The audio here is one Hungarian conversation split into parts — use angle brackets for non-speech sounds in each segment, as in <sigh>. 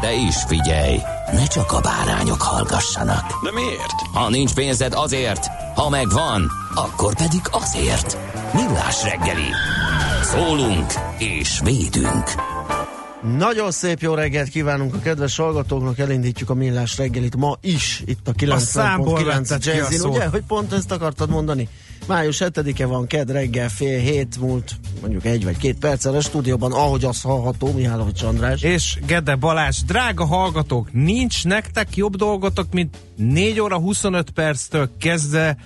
De is figyelj, ne csak a bárányok hallgassanak. De miért? Ha nincs pénzed azért, ha megvan, akkor pedig azért. Millás reggeli. Szólunk és védünk. Nagyon szép jó reggelt kívánunk a kedves hallgatóknak, elindítjuk a millás reggelit ma is, itt a számból 90.9 vetted ki a Jazzin, ugye, hogy pont ezt akartad mondani? Május 7-e van, ked reggel fél hét múlt, mondjuk egy vagy két perccel a stúdióban, ahogy az hallható, Mihálovics András. És Gede Balázs, drága hallgatók, nincs nektek jobb dolgotok, mint 4 óra 25 perctől kezdve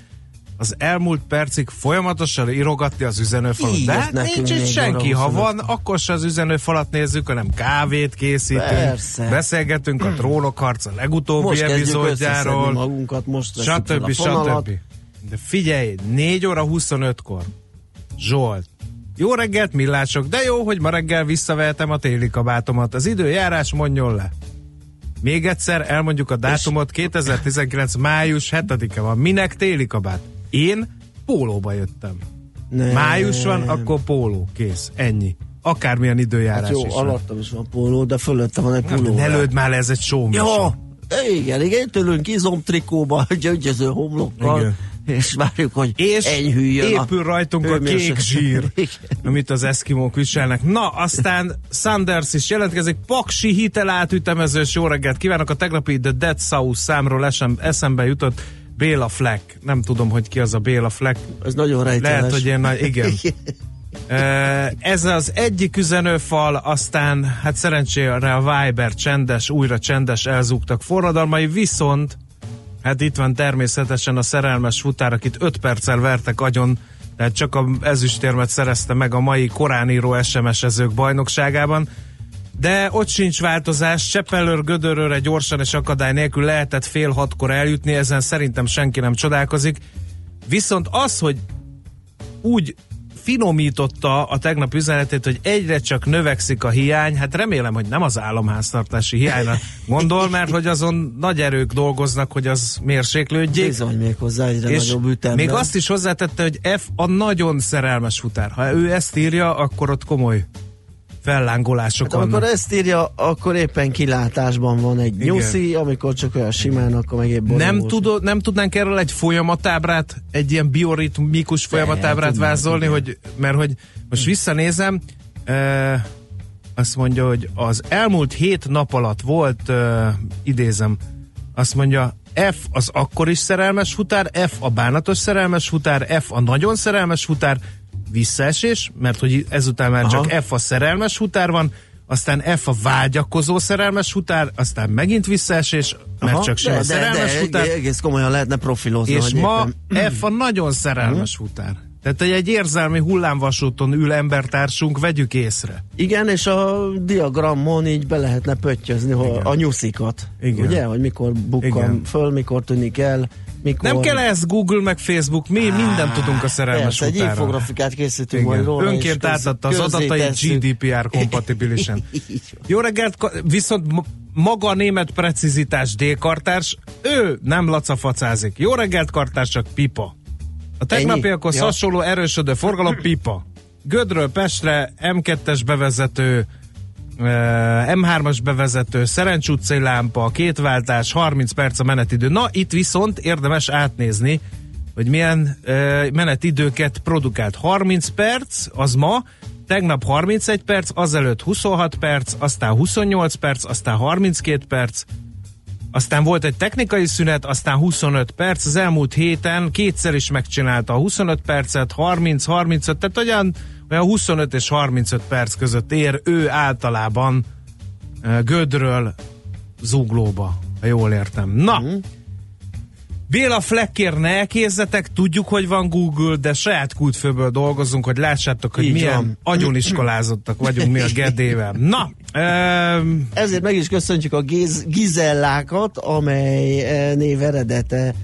az elmúlt percig folyamatosan írogatni az üzenőfalat. De hát nincs itt 4 óra senki. Ha 25. van, akkor se az üzenőfalat nézzük, hanem kávét készítünk, Persze. beszélgetünk a trónokharca legutóbbi Most epizódjáról, magunkat, most stb. fonalat. stb. De figyelj, 4 óra 25-kor, Zsolt, jó reggelt, millások, de jó, hogy ma reggel visszavehetem a téli kabátomat. Az időjárás mondjon le. Még egyszer elmondjuk a dátumot, 2019. május 7-e van. Minek téli kabát? Én pólóba jöttem. Nem. Május van, akkor póló. Kész. Ennyi. Akármilyen időjárás Hát jó, is van. alattam is van póló, de fölötte van egy póló. Ne lőd már le, ez egy show Jó, igen, igen, tőlünk izomtrikóba, <laughs> gyöngyöző homlokkal, Igen. És várjuk, hogy És enyhüljön a épül rajtunk a kék zsír, <laughs> amit az eszkimók viselnek. Na, aztán Sanders is jelentkezik. Paksi hitelátütemezős jó reggelt kívánok. A tegnapi The Dead South számról esem, eszembe jutott Béla Fleck. Nem tudom, hogy ki az a Béla Fleck. Ez nagyon rejteles. Lehet, hogy én nagy, igen. <laughs> Ez az egyik üzenőfal, aztán hát szerencsére a Viber csendes, újra csendes elzúgtak forradalmai, viszont hát itt van természetesen a szerelmes futár, akit 5 perccel vertek agyon, tehát csak a ezüstérmet szerezte meg a mai koráníró SMS-ezők bajnokságában. De ott sincs változás, Csepelőr Gödörőre gyorsan és akadály nélkül lehetett fél hatkor eljutni, ezen szerintem senki nem csodálkozik. Viszont az, hogy úgy finomította a tegnap üzenetét, hogy egyre csak növekszik a hiány, hát remélem, hogy nem az államháztartási hiányra gondol, mert hogy azon nagy erők dolgoznak, hogy az mérséklődjék. Bizony még hozzá egyre És nagyobb ütemben. még azt is hozzátette, hogy F a nagyon szerelmes futár. Ha ő ezt írja, akkor ott komoly fellángolások Hát, amikor ezt írja, akkor éppen kilátásban van egy Igen. nyuszi, amikor csak olyan simán, akkor meg épp Nem, tudod, nem tudnánk erről egy folyamatábrát, egy ilyen bioritmikus folyamatábrát tudnánk, vázolni, igen. hogy, mert hogy most visszanézem, e, azt mondja, hogy az elmúlt hét nap alatt volt, e, idézem, azt mondja, F az akkor is szerelmes futár, F a bánatos szerelmes futár, F a nagyon szerelmes futár, visszaesés, mert hogy ezután már Aha. csak F a szerelmes futár van, aztán F a vágyakozó szerelmes futár, aztán megint visszaesés, mert Aha, csak sem de, a de, szerelmes de, futár, egész komolyan lehetne profilozni. és ma éppen- F a nagyon szerelmes futár. Tehát egy érzelmi hullámvasúton ül embertársunk, vegyük észre. Igen, és a diagramon így be lehetne pöttyözni. Igen. a nyuszikat. Igen. Ugye, hogy mikor bukkan Igen. föl, mikor tűnik el, mikor... Nem kell ez Google meg Facebook, mi mindent tudunk a szerelmes Persze, egy futáról. infografikát készítünk majd Igen. róla. és Önként átadta az adatait tesszük. GDPR kompatibilisen. <laughs> Jó reggelt, viszont ma- maga a német precizitás D-kartárs, ő nem lacafacázik. Jó reggelt, kartárs, csak pipa. A tegnapiakhoz Ja. hasonló erősödő forgalom pipa. Gödről Pestre M2-es bevezető, M3-as bevezető, Szerencs utcai lámpa, kétváltás, 30 perc a menetidő. Na, itt viszont érdemes átnézni, hogy milyen menetidőket produkált. 30 perc, az ma, tegnap 31 perc, azelőtt 26 perc, aztán 28 perc, aztán 32 perc, aztán volt egy technikai szünet, aztán 25 perc, az elmúlt héten kétszer is megcsinálta a 25 percet, 30-35, tehát olyan, olyan 25 és 35 perc között ér ő általában uh, Gödről Zuglóba, ha jól értem. Na, mm. Béla Fleckért ne elkézzetek, tudjuk, hogy van Google, de saját kultfőből dolgozunk, hogy lássátok, hogy Így milyen van. agyoniskolázottak vagyunk mi a Gedével. Na, um, Ezért meg is köszöntjük a Giz- Gizellákat, amely eh, név eredete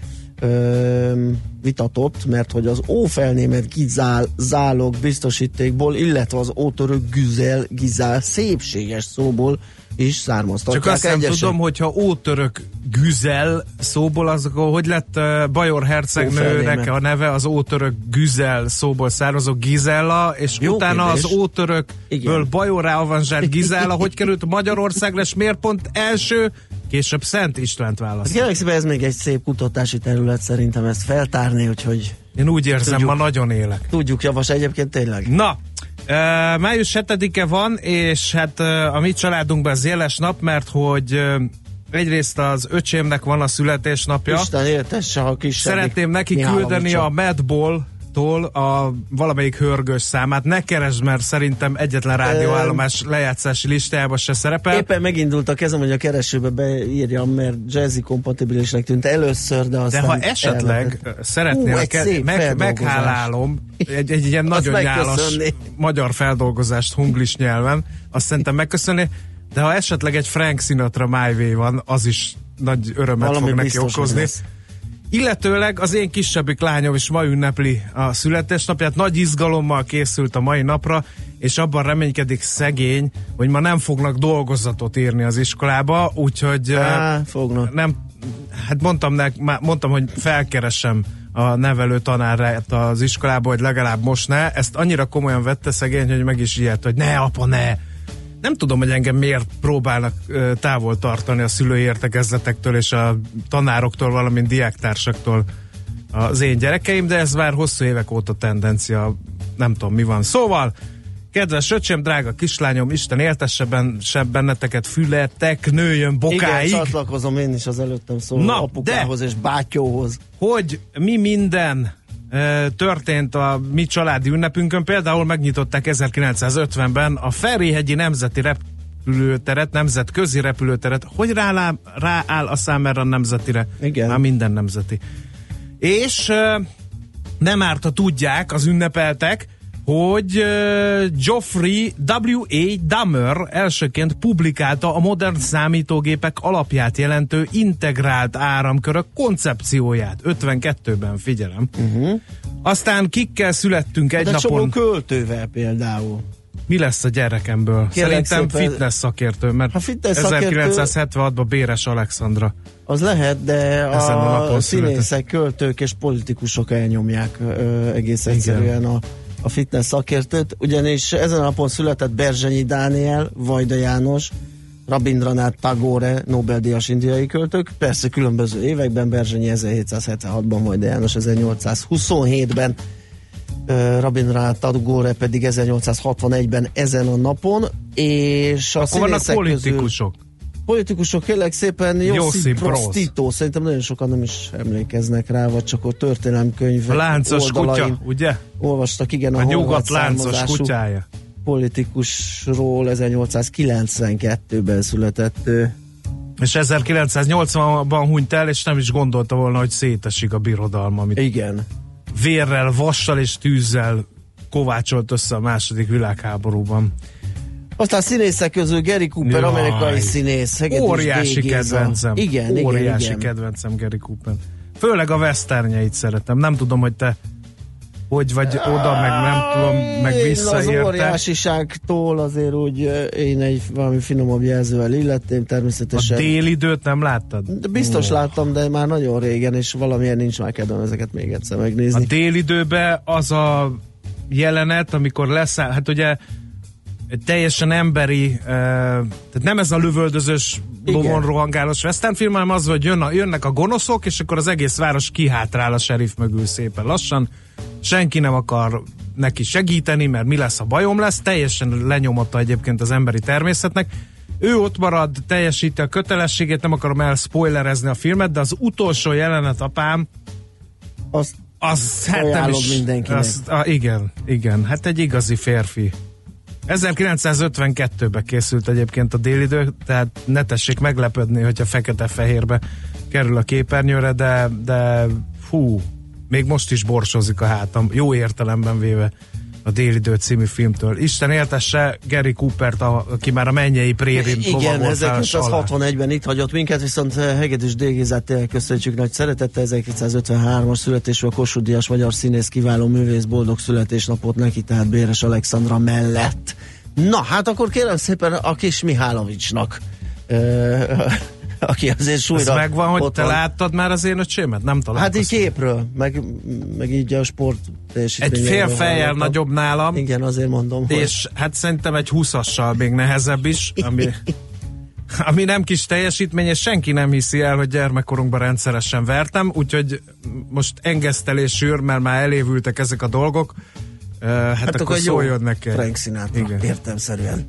ö, vitatott, mert hogy az ófelnémet Gizál zálog biztosítékból, illetve az ótörök Güzel Gizál szépséges szóból is származtatják Csak azt nem egyesek. tudom, hogyha ótörök Güzel szóból, az akkor hogy lett uh, Bajor hercegnőnek a neve az ótörök Güzel szóból származó Gizella, és Jó utána kérdés. az ótörökből Igen. Bajorrá avanzsált Gizella, hogy <laughs> került Magyarországra, és miért pont első, később Szent Istvánt Hát választ. kérlek szépen, ez még egy szép kutatási terület szerintem ezt feltárni, úgyhogy Én úgy érzem, Tudjuk. ma nagyon élek. tudjuk javas egyébként tényleg. Na, Uh, május 7-e van, és hát uh, a mi családunkban az éles nap, mert hogy uh, egyrészt az öcsémnek van a születésnapja. Isten éltesse, ha kis Szeretném neki küldeni a Madball tól a valamelyik hörgős számát. Ne keresd, mert szerintem egyetlen rádióállomás lejátszási listájában se szerepel. Éppen megindult a kezem, hogy a keresőbe beírjam, mert jazzy kompatibilisnek tűnt először, de De aztán ha esetleg elvetett. szeretnél, Hú, egy ke- meg, meghálálom egy, egy ilyen nagyon nyálas magyar feldolgozást hunglis nyelven, azt szerintem megköszönni, de ha esetleg egy Frank Sinatra My Way van, az is nagy örömet Valami fog neki okozni. lesz. Illetőleg az én kisebbik lányom is ma ünnepli a születésnapját, nagy izgalommal készült a mai napra, és abban reménykedik szegény, hogy ma nem fognak dolgozatot írni az iskolába, úgyhogy Á, eh, fognak. nem, hát mondtam, nek, mondtam, hogy felkeresem a nevelő tanárát az iskolába, hogy legalább most ne. Ezt annyira komolyan vette szegény, hogy meg is ilyet, hogy ne, apa, ne. Nem tudom, hogy engem miért próbálnak távol tartani a szülői értekezletektől és a tanároktól, valamint diáktársaktól az én gyerekeim, de ez már hosszú évek óta tendencia, nem tudom mi van. Szóval, kedves öcsém, drága kislányom, Isten éltesse sebb benneteket, fületek, nőjön bokáig. Igen, csatlakozom én is az előttem szóló Na, apukához és bátyóhoz. hogy mi minden történt a mi családi ünnepünkön. Például megnyitották 1950-ben a Ferihegyi Nemzeti Repülőteret, nemzetközi repülőteret. Hogy rááll, rááll a szám erre a nemzetire? Igen. Már minden nemzeti. És nem árt, ha tudják, az ünnepeltek, hogy Geoffrey W.A. Dahmer elsőként publikálta a modern számítógépek alapját jelentő integrált áramkörök koncepcióját. 52-ben, figyelem. Uh-huh. Aztán kikkel születtünk egy De napon. költővel például. Mi lesz a gyerekemből? Kérlek Szerintem szépen- fitness szakértő, mert Ha fitness szakértő- 1976-ban Béres Alexandra. Az lehet, de a a színészek, költők és politikusok elnyomják ö, egész egyszerűen a, a fitness szakértőt, ugyanis ezen a napon született Berzsenyi Dániel, Vajda János, Rabindranath Tagore, Nobel-díjas indiai költők, persze különböző években, Berzsenyi 1776-ban, Vajda János 1827-ben, ö, Rabindranath Tagore pedig 1861-ben ezen a napon, és a Akkor vannak színészek közül- politikusok. Kérlek szépen Josip Josip Broz. Broz Tito, szerintem nagyon sokan nem is emlékeznek rá, vagy csak ott történelemkönyv A láncos kutya, ugye? olvastak, igen, a, A nyugat láncos kutyája. politikusról 1892-ben született ő. És 1980-ban hunyt el, és nem is gondolta volna, hogy szétesik a birodalma, amit Igen. vérrel, vassal és tűzzel kovácsolt össze a második világháborúban. Aztán színészek közül Gary Cooper, Jaj. amerikai színész. Hegedűs Óriási kedvencem. Igen, Óriási igen, igen. kedvencem Gary Cooper. Főleg a westernjeit szeretem. Nem tudom, hogy te hogy vagy oda, meg nem tudom, meg Én vissza Az óriásiságtól azért úgy én egy valami finomabb jelzővel illetném A természetesen. délidőt nem láttad? De biztos Ó. láttam, de már nagyon régen, és valamilyen nincs már kedvem ezeket még egyszer A megnézni. délidőben az a jelenet, amikor leszáll, hát ugye egy teljesen emberi, uh, tehát nem ez a lövöldözős, lovon rohangálós western film, hanem az, hogy jön a, jönnek a gonoszok, és akkor az egész város kihátrál a sheriff mögül szépen lassan. Senki nem akar neki segíteni, mert mi lesz, a bajom lesz. Teljesen lenyomotta egyébként az emberi természetnek. ő ott marad, teljesíti a kötelességét, nem akarom elspoilerezni a filmet, de az utolsó jelenet apám, Azt az hát nem is, mindenkinek. Az, a, igen, igen, hát egy igazi férfi. 1952-ben készült egyébként a délidő, tehát ne tessék meglepődni, hogyha fekete-fehérbe kerül a képernyőre, de, de fú, még most is borsozik a hátam, jó értelemben véve a Délidő című filmtől. Isten éltesse Gary Coopert, a, aki már a mennyei prérin Igen, lovagolt fel alá. 1961-ben itt hagyott minket, viszont eh, Hegedűs Dégizát tényleg köszönjük nagy szeretettel, 1953-as születésű a Kossuth Díjas magyar színész, kiváló művész, boldog születésnapot neki, tehát Béres Alexandra mellett. Na, hát akkor kérem szépen a kis Mihálovicsnak, ö, aki azért Ez súlyra megvan, hogy te van. láttad már az én öcsémet? Nem Hát találkoztam. így képről, meg, meg így a sport Egy fél fejjel nagyobb nálam, Igen, azért mondom, hogy és hát szerintem egy 20-assal még nehezebb is, ami, ami nem kis teljesítmény, és senki nem hiszi el, hogy gyermekkorunkban rendszeresen vertem, úgyhogy most engesztelés sűr, mert már elévültek ezek a dolgok, hát, hát akkor egy szóljon neki. Frank Sinatra, értemszerűen.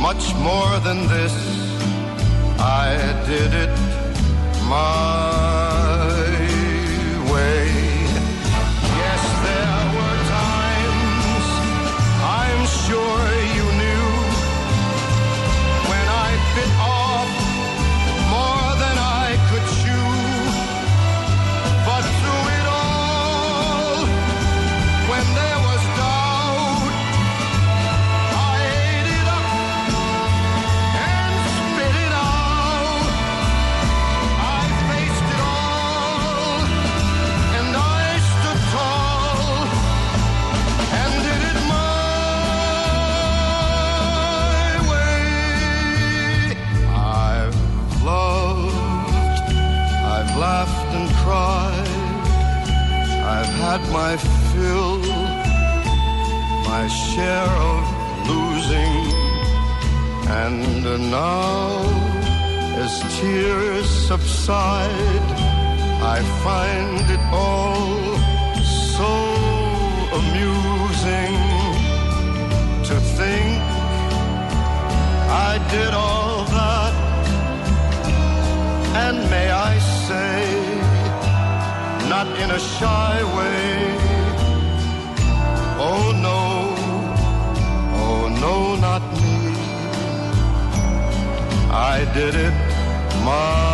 much more than this. I did it my my fill, my share of losing, and now as tears subside, I find it all did it. My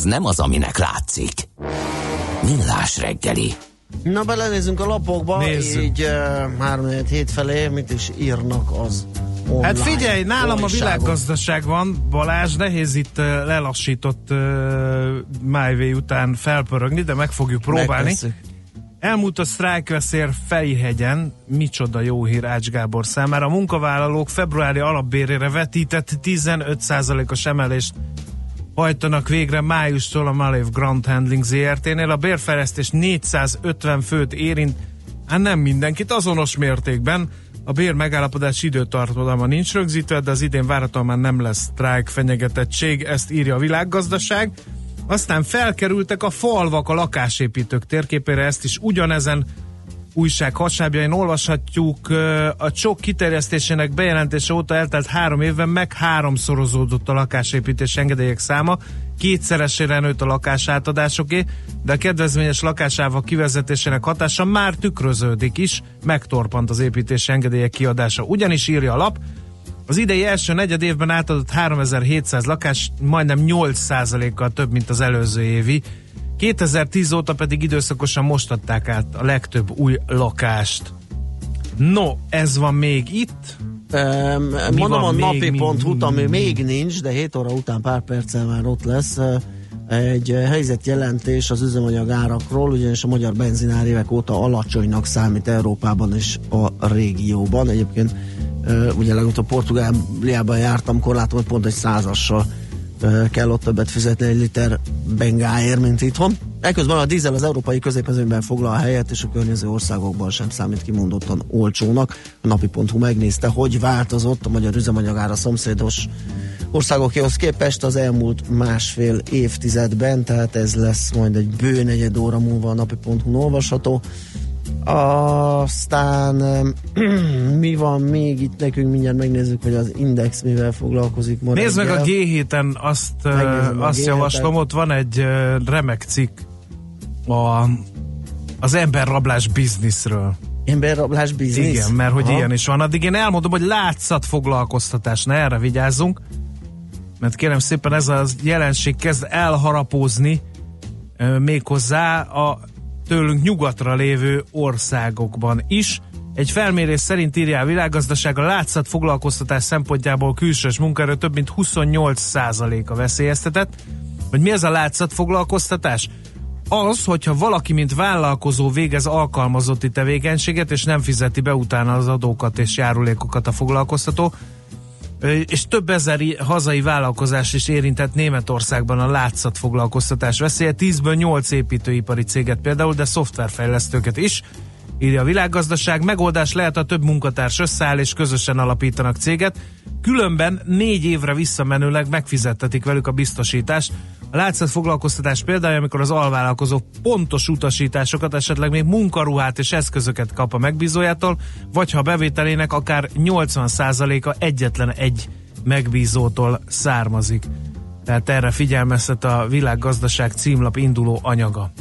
Ez nem az, aminek látszik. Millás reggeli. Na, belenézünk a lapokba, Nézzük. így uh, 3 hét felé, mit is írnak az online Hát figyelj, nálam a világgazdaság van, Balázs, nehéz itt uh, lelassított uh, MyWay után felpörögni, de meg fogjuk próbálni. Megtesszük. Elmúlt a sztrájkveszér Fejhegyen, micsoda jó hír Ács Gábor számára. A munkavállalók februári alapbérére vetített 15%-os emelést hajtanak végre májustól a Malév Grand Handling ZRT-nél. A bérfejlesztés 450 főt érint, hát nem mindenkit, azonos mértékben. A bér megállapodás időtartalma nincs rögzítve, de az idén várhatóan már nem lesz sztrájk fenyegetettség, ezt írja a világgazdaság. Aztán felkerültek a falvak a lakásépítők térképére, ezt is ugyanezen újság hasábjain olvashatjuk. A csok kiterjesztésének bejelentése óta eltelt három évben meg háromszorozódott a lakásépítés engedélyek száma, kétszeresére nőtt a lakásátadásoké, de a kedvezményes lakásávak kivezetésének hatása már tükröződik is, megtorpant az építési engedélyek kiadása. Ugyanis írja a lap, az idei első negyed évben átadott 3700 lakás, majdnem 8%-kal több, mint az előző évi. 2010 óta pedig időszakosan most adták át a legtöbb új lakást. No, ez van még itt. Um, Mi mondom a mi- ami még nincs, de 7 óra után pár perccel már ott lesz. Egy helyzetjelentés az üzemanyag árakról, ugyanis a magyar benzinár évek óta alacsonynak számít Európában és a régióban. Egyébként ugye legutóbb Portugáliában jártam, korlátom, hogy pont egy százassal kell ott többet fizetni egy liter bengáért, mint itthon. Ekközben a dízel az európai középmezőnyben foglal helyet, és a környező országokban sem számít kimondottan olcsónak. A napi.hu megnézte, hogy változott a magyar üzemanyagára szomszédos országokéhoz képest az elmúlt másfél évtizedben, tehát ez lesz majd egy bő negyed óra múlva a napi.hu olvasható. Aztán <clears throat> mi van még itt nekünk, mindjárt megnézzük, hogy az Index mivel foglalkozik ma Nézd meg a reggel. G7-en, azt, a azt G7-et. javaslom, ott van egy ö, remek cikk a, az emberrablás bizniszről. Emberrablás biznisz? Igen, mert hogy Aha. ilyen is van. Addig én elmondom, hogy látszat foglalkoztatás, ne erre vigyázzunk, mert kérem szépen ez a jelenség kezd elharapózni ö, méghozzá a tőlünk nyugatra lévő országokban is. Egy felmérés szerint írja a világgazdaság a látszat foglalkoztatás szempontjából külsős munkaerő több mint 28%-a veszélyeztetett. Hogy mi ez a látszat foglalkoztatás? Az, hogyha valaki, mint vállalkozó végez alkalmazotti tevékenységet, és nem fizeti be utána az adókat és járulékokat a foglalkoztató, és több ezer hazai vállalkozás is érintett Németországban a látszat foglalkoztatás veszélye. 10-ből 8 építőipari céget például, de szoftverfejlesztőket is. Írja a világgazdaság, megoldás lehet a több munkatárs összeáll és közösen alapítanak céget, különben négy évre visszamenőleg megfizettetik velük a biztosítást. A látszat foglalkoztatás példája, amikor az alvállalkozó pontos utasításokat, esetleg még munkaruhát és eszközöket kap a megbízójától, vagy ha a bevételének akár 80%-a egyetlen egy megbízótól származik. Tehát erre figyelmeztet a világgazdaság címlap induló anyaga.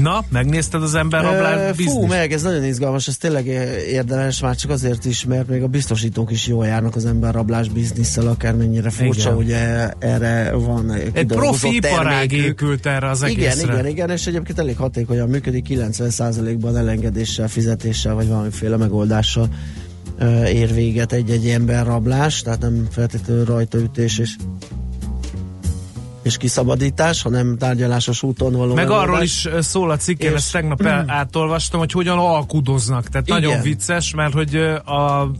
Na, megnézted az emberrablás Ö, Fú, meg, ez nagyon izgalmas, ez tényleg érdemes, már csak azért is, mert még a biztosítók is jól járnak az emberrablás bizniszsel, akármennyire furcsa, Igen. ugye erre van Egy profi iparág épült erre az Igen, egészre. igen, igen, és egyébként elég hatékonyan működik, 90%-ban elengedéssel, fizetéssel, vagy valamiféle megoldással ér véget egy-egy emberrablás, tehát nem feltétlenül rajtaütés és és kiszabadítás, hanem tárgyalásos úton való Meg megoldás. arról is szól a cikkén, És- ezt tegnap el, átolvastam, hogy hogyan alkudoznak. Tehát Igen. nagyon vicces, mert hogy a,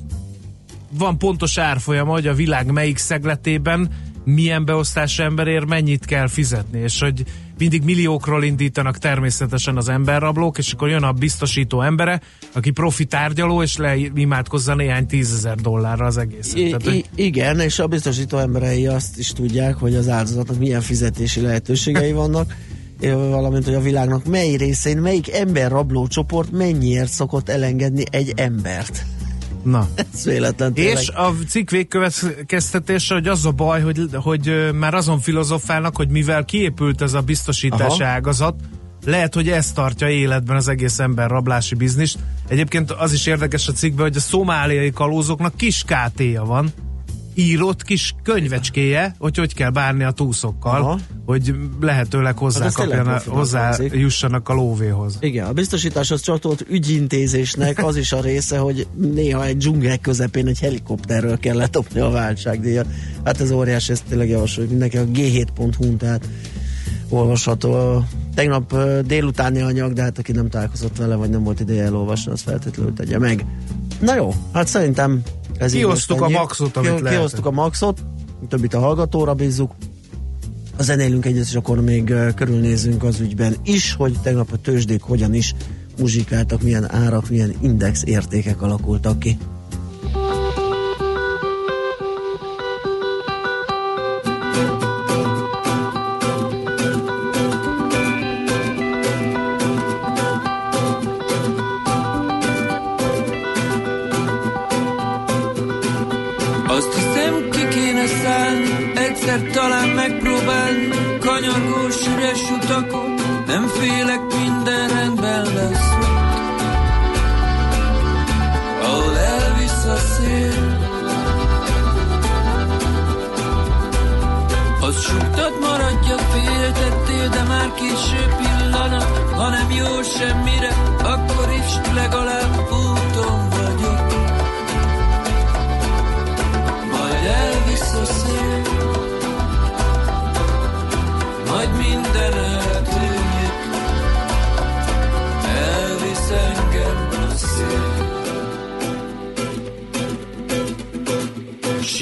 van pontos árfolyama, hogy a világ melyik szegletében milyen beosztású emberért mennyit kell fizetni, és hogy mindig milliókról indítanak természetesen az emberrablók, és akkor jön a biztosító embere, aki profi tárgyaló, és leimádkozza néhány tízezer dollárra az. I- Tehát, I- igen, és a biztosító emberei azt is tudják, hogy az áldozatnak milyen fizetési lehetőségei <laughs> vannak, ö, valamint, hogy a világnak mely részén, melyik emberrabló csoport mennyiért szokott elengedni egy embert. Na. Ez véletlen tényleg. És a cikk végkövetkeztetése, hogy az a baj, hogy, hogy már azon filozofálnak, hogy mivel kiépült ez a biztosítási Aha. ágazat, lehet, hogy ez tartja életben az egész ember rablási bizniszt. Egyébként az is érdekes a cikkben, hogy a szomáliai kalózoknak kis KT-ja van, írott kis könyvecskéje, hogy hogy kell bánni a túszokkal, Aha. hogy lehetőleg hozzá, ez tényleg kapjanak, profinak hozzá hangzik. jussanak a lóvéhoz. Igen, a biztosításhoz csatolt ügyintézésnek az is a része, hogy néha egy dzsungel közepén egy helikopterről kell letopni a váltságdíjat. Hát ez óriási, ezt tényleg javasoljuk mindenki a g7.hu-n, tehát olvasható. Tegnap délutáni anyag, de hát aki nem találkozott vele, vagy nem volt ideje elolvasni, az feltétlenül tegye meg. Na jó, hát szerintem ez Kiosztuk a maxot, amit Ki-. Kiosztuk a maxot, többit a hallgatóra bízzuk. A zenélünk egyet, és akkor még körülnézünk az ügyben is, hogy tegnap a tőzsdék hogyan is muzsikáltak, milyen árak, milyen index értékek alakultak ki.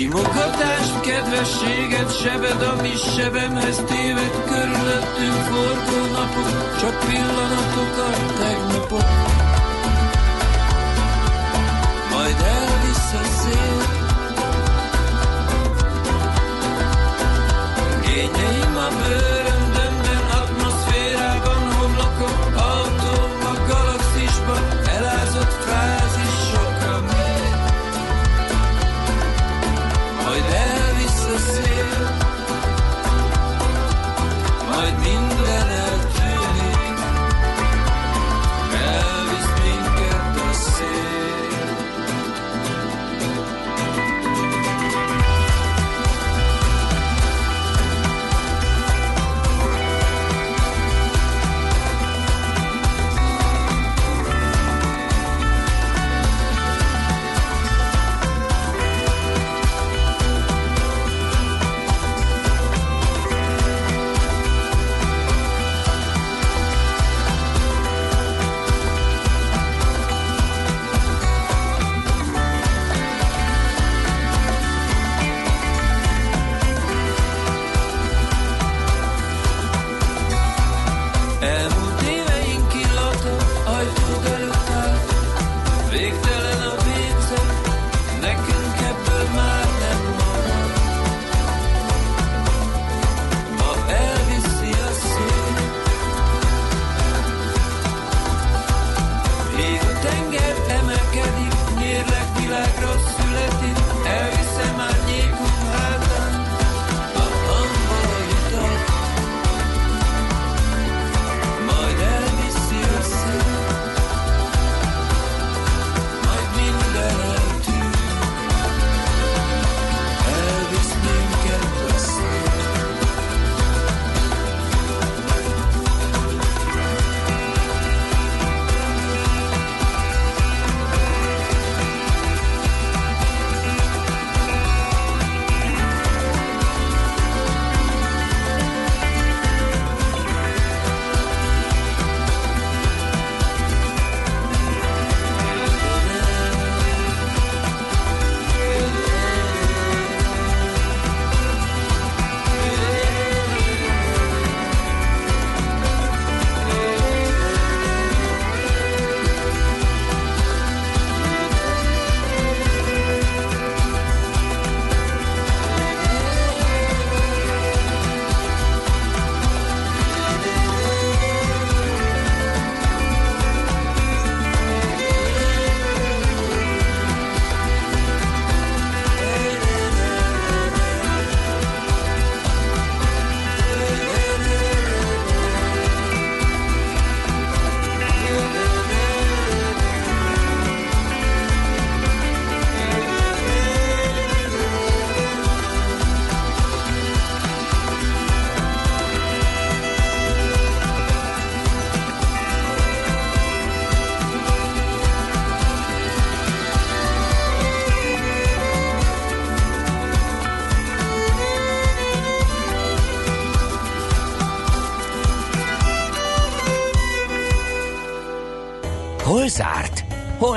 Simogatást, kedvességet, sebed, ami sebemhez téved, körülöttünk forgó napok, csak pillanatok a tegnapok. Majd elvisz a szél, Kényeim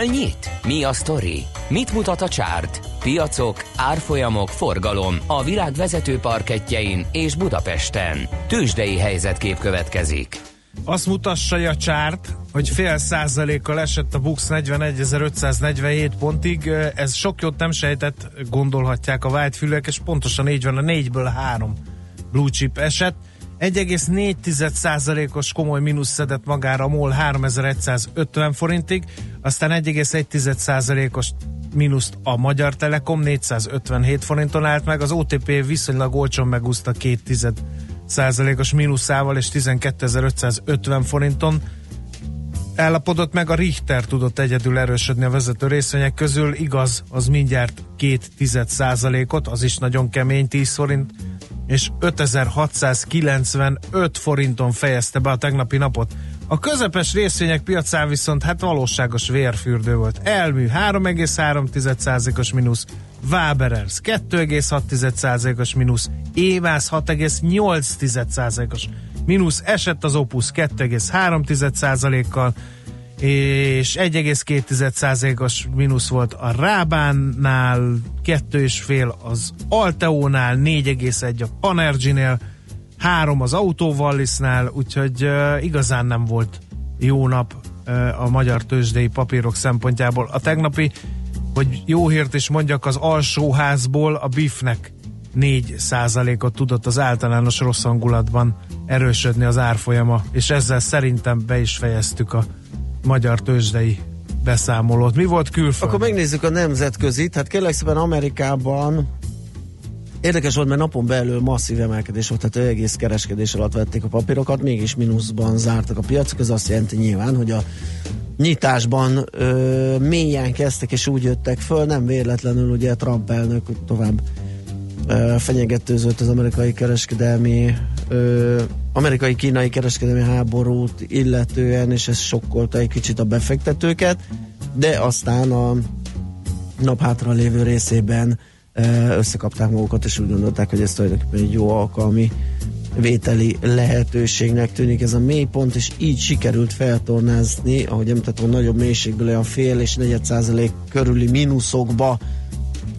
Hol nyit? Mi a sztori? Mit mutat a csárt? Piacok, árfolyamok, forgalom a világ vezető parketjein és Budapesten. Tősdei helyzetkép következik. Azt mutassa a csárt, hogy fél százalékkal esett a Bux 41.547 pontig. Ez sok jót nem sejtett, gondolhatják a vágyfülek, és pontosan így van, a négyből három blue chip esett. 1,4%-os komoly mínusz szedett magára a MOL 3150 forintig, aztán 1,1%-os mínuszt a Magyar Telekom 457 forinton állt meg, az OTP viszonylag olcsón megúszta 2 százalékos mínuszával és 12.550 forinton. Állapodott meg, a Richter tudott egyedül erősödni a vezető részvények közül, igaz, az mindjárt 2 százalékot, az is nagyon kemény 10 forint, és 5695 forinton fejezte be a tegnapi napot. A közepes részvények piacán viszont hát valóságos vérfürdő volt. Elmű 3,3%-os mínusz, Waberers 2,6%-os mínusz, Évász 6,8%-os mínusz, esett az Opus 2,3%-kal, és 1,2%-os mínusz volt a Rábánnál, 2,5 az Alteónál, 4,1 a Panergy-nél, 3 az Autóvallisnál, úgyhogy uh, igazán nem volt jó nap uh, a magyar tőzsdei papírok szempontjából. A tegnapi, hogy jó hírt is mondjak, az alsóházból a BIF-nek 4% ot tudott az általános rossz hangulatban erősödni az árfolyama, és ezzel szerintem be is fejeztük a magyar tőzsdei beszámolót. Mi volt külföldön? Akkor megnézzük a nemzetközit. Hát kérlek szépen Amerikában Érdekes volt, mert napon belül masszív emelkedés volt, tehát egész kereskedés alatt vették a papírokat, mégis mínuszban zártak a piacok, ez azt jelenti nyilván, hogy a nyitásban ö, mélyen kezdtek és úgy jöttek föl, nem véletlenül ugye Trump elnök tovább ö, fenyegetőzött az amerikai kereskedelmi amerikai-kínai kereskedelmi háborút illetően, és ez sokkolta egy kicsit a befektetőket, de aztán a nap hátra lévő részében összekapták magukat, és úgy gondolták, hogy ez tulajdonképpen egy jó alkalmi vételi lehetőségnek tűnik ez a mélypont, és így sikerült feltornázni, ahogy említettem, nagyobb mélységből olyan fél és negyed százalék körüli mínuszokba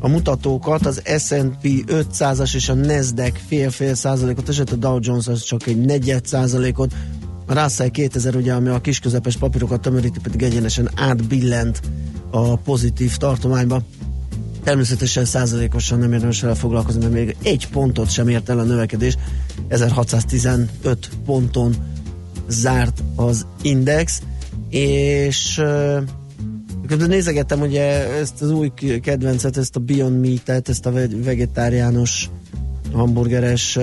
a mutatókat, az S&P 500-as és a Nasdaq fél-fél százalékot, és a Dow Jones az csak egy negyed százalékot, a Russell 2000 ugye, ami a kisközepes papírokat tömöríti, pedig egyenesen átbillent a pozitív tartományba. Természetesen százalékosan nem érdemes vele foglalkozni, mert még egy pontot sem ért el a növekedés. 1615 ponton zárt az index, és Közben nézegettem ugye ezt az új kedvencet, ezt a Beyond Meat-et, ezt a vegetáriánus hamburgeres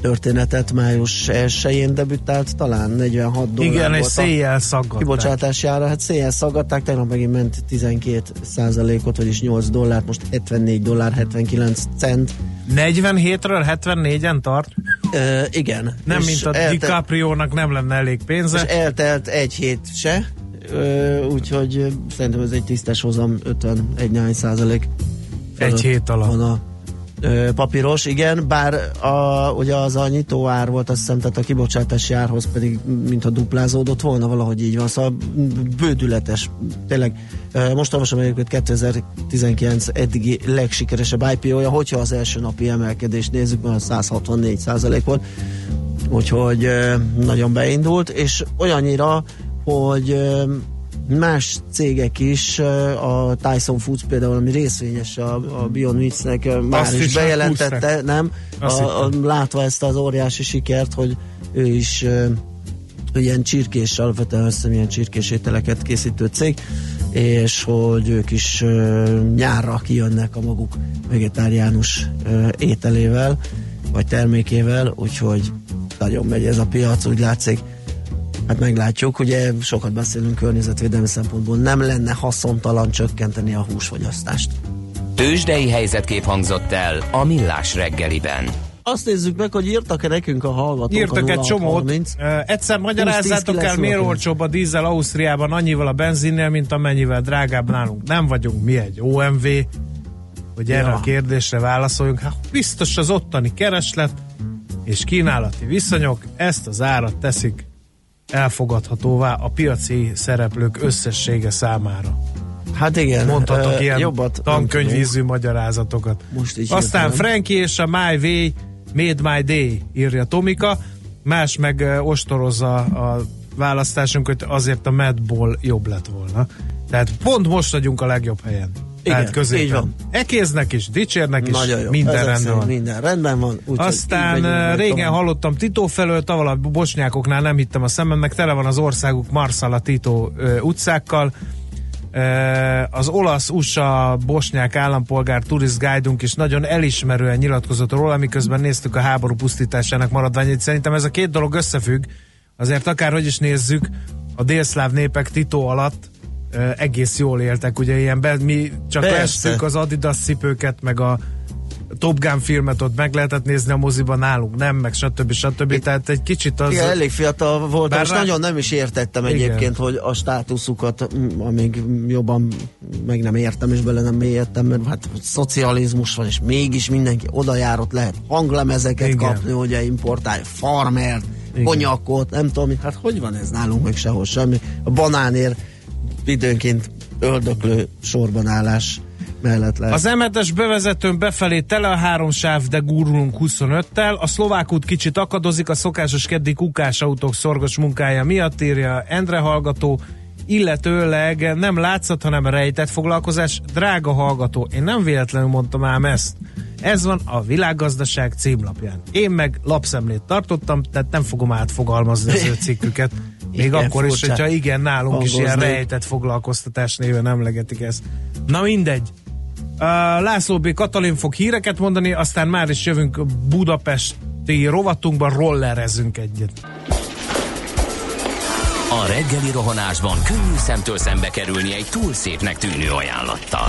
történetet május 1-én debütált, talán 46 dollár Igen, volt és széjjel szaggatták. Kibocsátási ára, hát széjjel szaggatták, tegnap megint ment 12 százalékot, vagyis 8 dollár, most 74 dollár 79 cent. 47-ről 74-en tart? Ö, igen. Nem, mint a elte- DiCaprio-nak nem lenne elég pénze. És eltelt egy hét se, úgyhogy szerintem ez egy tisztes hozam, 51 százalék. Egy hét alatt. Van a papíros, igen, bár a, ugye az a nyitó ár volt, azt hiszem, tehát a kibocsátási árhoz pedig mintha duplázódott volna, valahogy így van, szóval bődületes, tényleg most olvasom egyébként 2019 eddigi legsikeresebb IPO-ja, hogyha az első napi emelkedést nézzük, mert 164 százalék volt, úgyhogy nagyon beindult, és olyannyira, hogy más cégek is, a Tyson Foods például, ami részvényes a, a Beyond Meats-nek, már Azt is, is bejelentette, nem? A, a, látva ezt az óriási sikert, hogy ő is ilyen csirkés, alapvetően összem ilyen csirkés ételeket készítő cég, és hogy ők is nyárra kijönnek a maguk vegetáriánus ételével, vagy termékével, úgyhogy nagyon megy ez a piac, úgy látszik Hát meglátjuk, ugye sokat beszélünk környezetvédelmi szempontból, nem lenne haszontalan csökkenteni a húsfogyasztást. Tőzsdei helyzetkép hangzott el a Millás reggeliben. Azt nézzük meg, hogy írtak-e nekünk a hallgatók. Írtak egy csomót. Egyszer magyarázzátok el, miért olcsóbb a dízel Ausztriában annyival a benzinnél, mint amennyivel drágább nálunk. Nem vagyunk mi egy OMV, hogy erre ja. a kérdésre válaszoljunk. Hát biztos az ottani kereslet és kínálati viszonyok ezt az árat teszik elfogadhatóvá a piaci szereplők összessége számára. Hát igen. Mondhatok ö, ilyen jobbat tankönyvízű magyarázatokat. Most így Aztán. Frankie és a My Way Made My Day írja Tomika, más meg ö, ostorozza a választásunkat, azért a Madból jobb lett volna. Tehát pont most vagyunk a legjobb helyen. Tehát Igen, középen. így van. Ekéznek is, dicsérnek is, Nagyon jó. minden Ezek rendben van. Minden rendben van. Úgy, Aztán megyünk majd régen tovább. hallottam Tito felől, tavaly a bosnyákoknál nem hittem a szememnek, tele van az országuk Marsala Tito ö, utcákkal. Ö, Az olasz-USA bosnyák állampolgár turist guide is nagyon elismerően nyilatkozott róla, miközben néztük a háború pusztításának maradványait. Szerintem ez a két dolog összefügg, azért akárhogy is nézzük, a délszláv népek Tito alatt egész jól éltek, ugye ilyen be, mi csak Persze. lestük az Adidas cipőket, meg a Top Gun filmet ott meg lehetett nézni a moziban nálunk, nem, meg stb. stb. Tehát egy kicsit az... Igen, elég fiatal voltam, és rá- nagyon nem is értettem Igen. egyébként, hogy a státuszukat, amíg jobban meg nem értem, és bele nem mélyedtem, mert hát szocializmus van, és mégis mindenki oda jár, ott lehet hanglemezeket Igen. kapni, ugye importálja farmert, konyakot, nem tudom, hát hogy van ez nálunk, meg sehol semmi. A banánért időnként öldöklő sorbanállás mellett lehet. Az M7-es bevezetőn befelé tele a három sáv, de gurulunk 25-tel. A szlovák út kicsit akadozik, a szokásos keddi kukás autók szorgos munkája miatt írja Endre hallgató, illetőleg nem látszat, hanem rejtett foglalkozás. Drága hallgató, én nem véletlenül mondtam ám ezt. Ez van a világgazdaság címlapján. Én meg lapszemlét tartottam, tehát nem fogom átfogalmazni az ő cikküket. Még Igen, akkor is, furcsa. hogyha igen, nálunk is ilyen Hangozni. rejtett foglalkoztatás néven emlegetik ezt. Na mindegy. Uh, László B. Katalin fog híreket mondani, aztán már is jövünk Budapesti rovatunkban, rollerezünk egyet. A reggeli rohanásban könnyű szemtől szembe kerülni egy túl szépnek tűnő ajánlattal.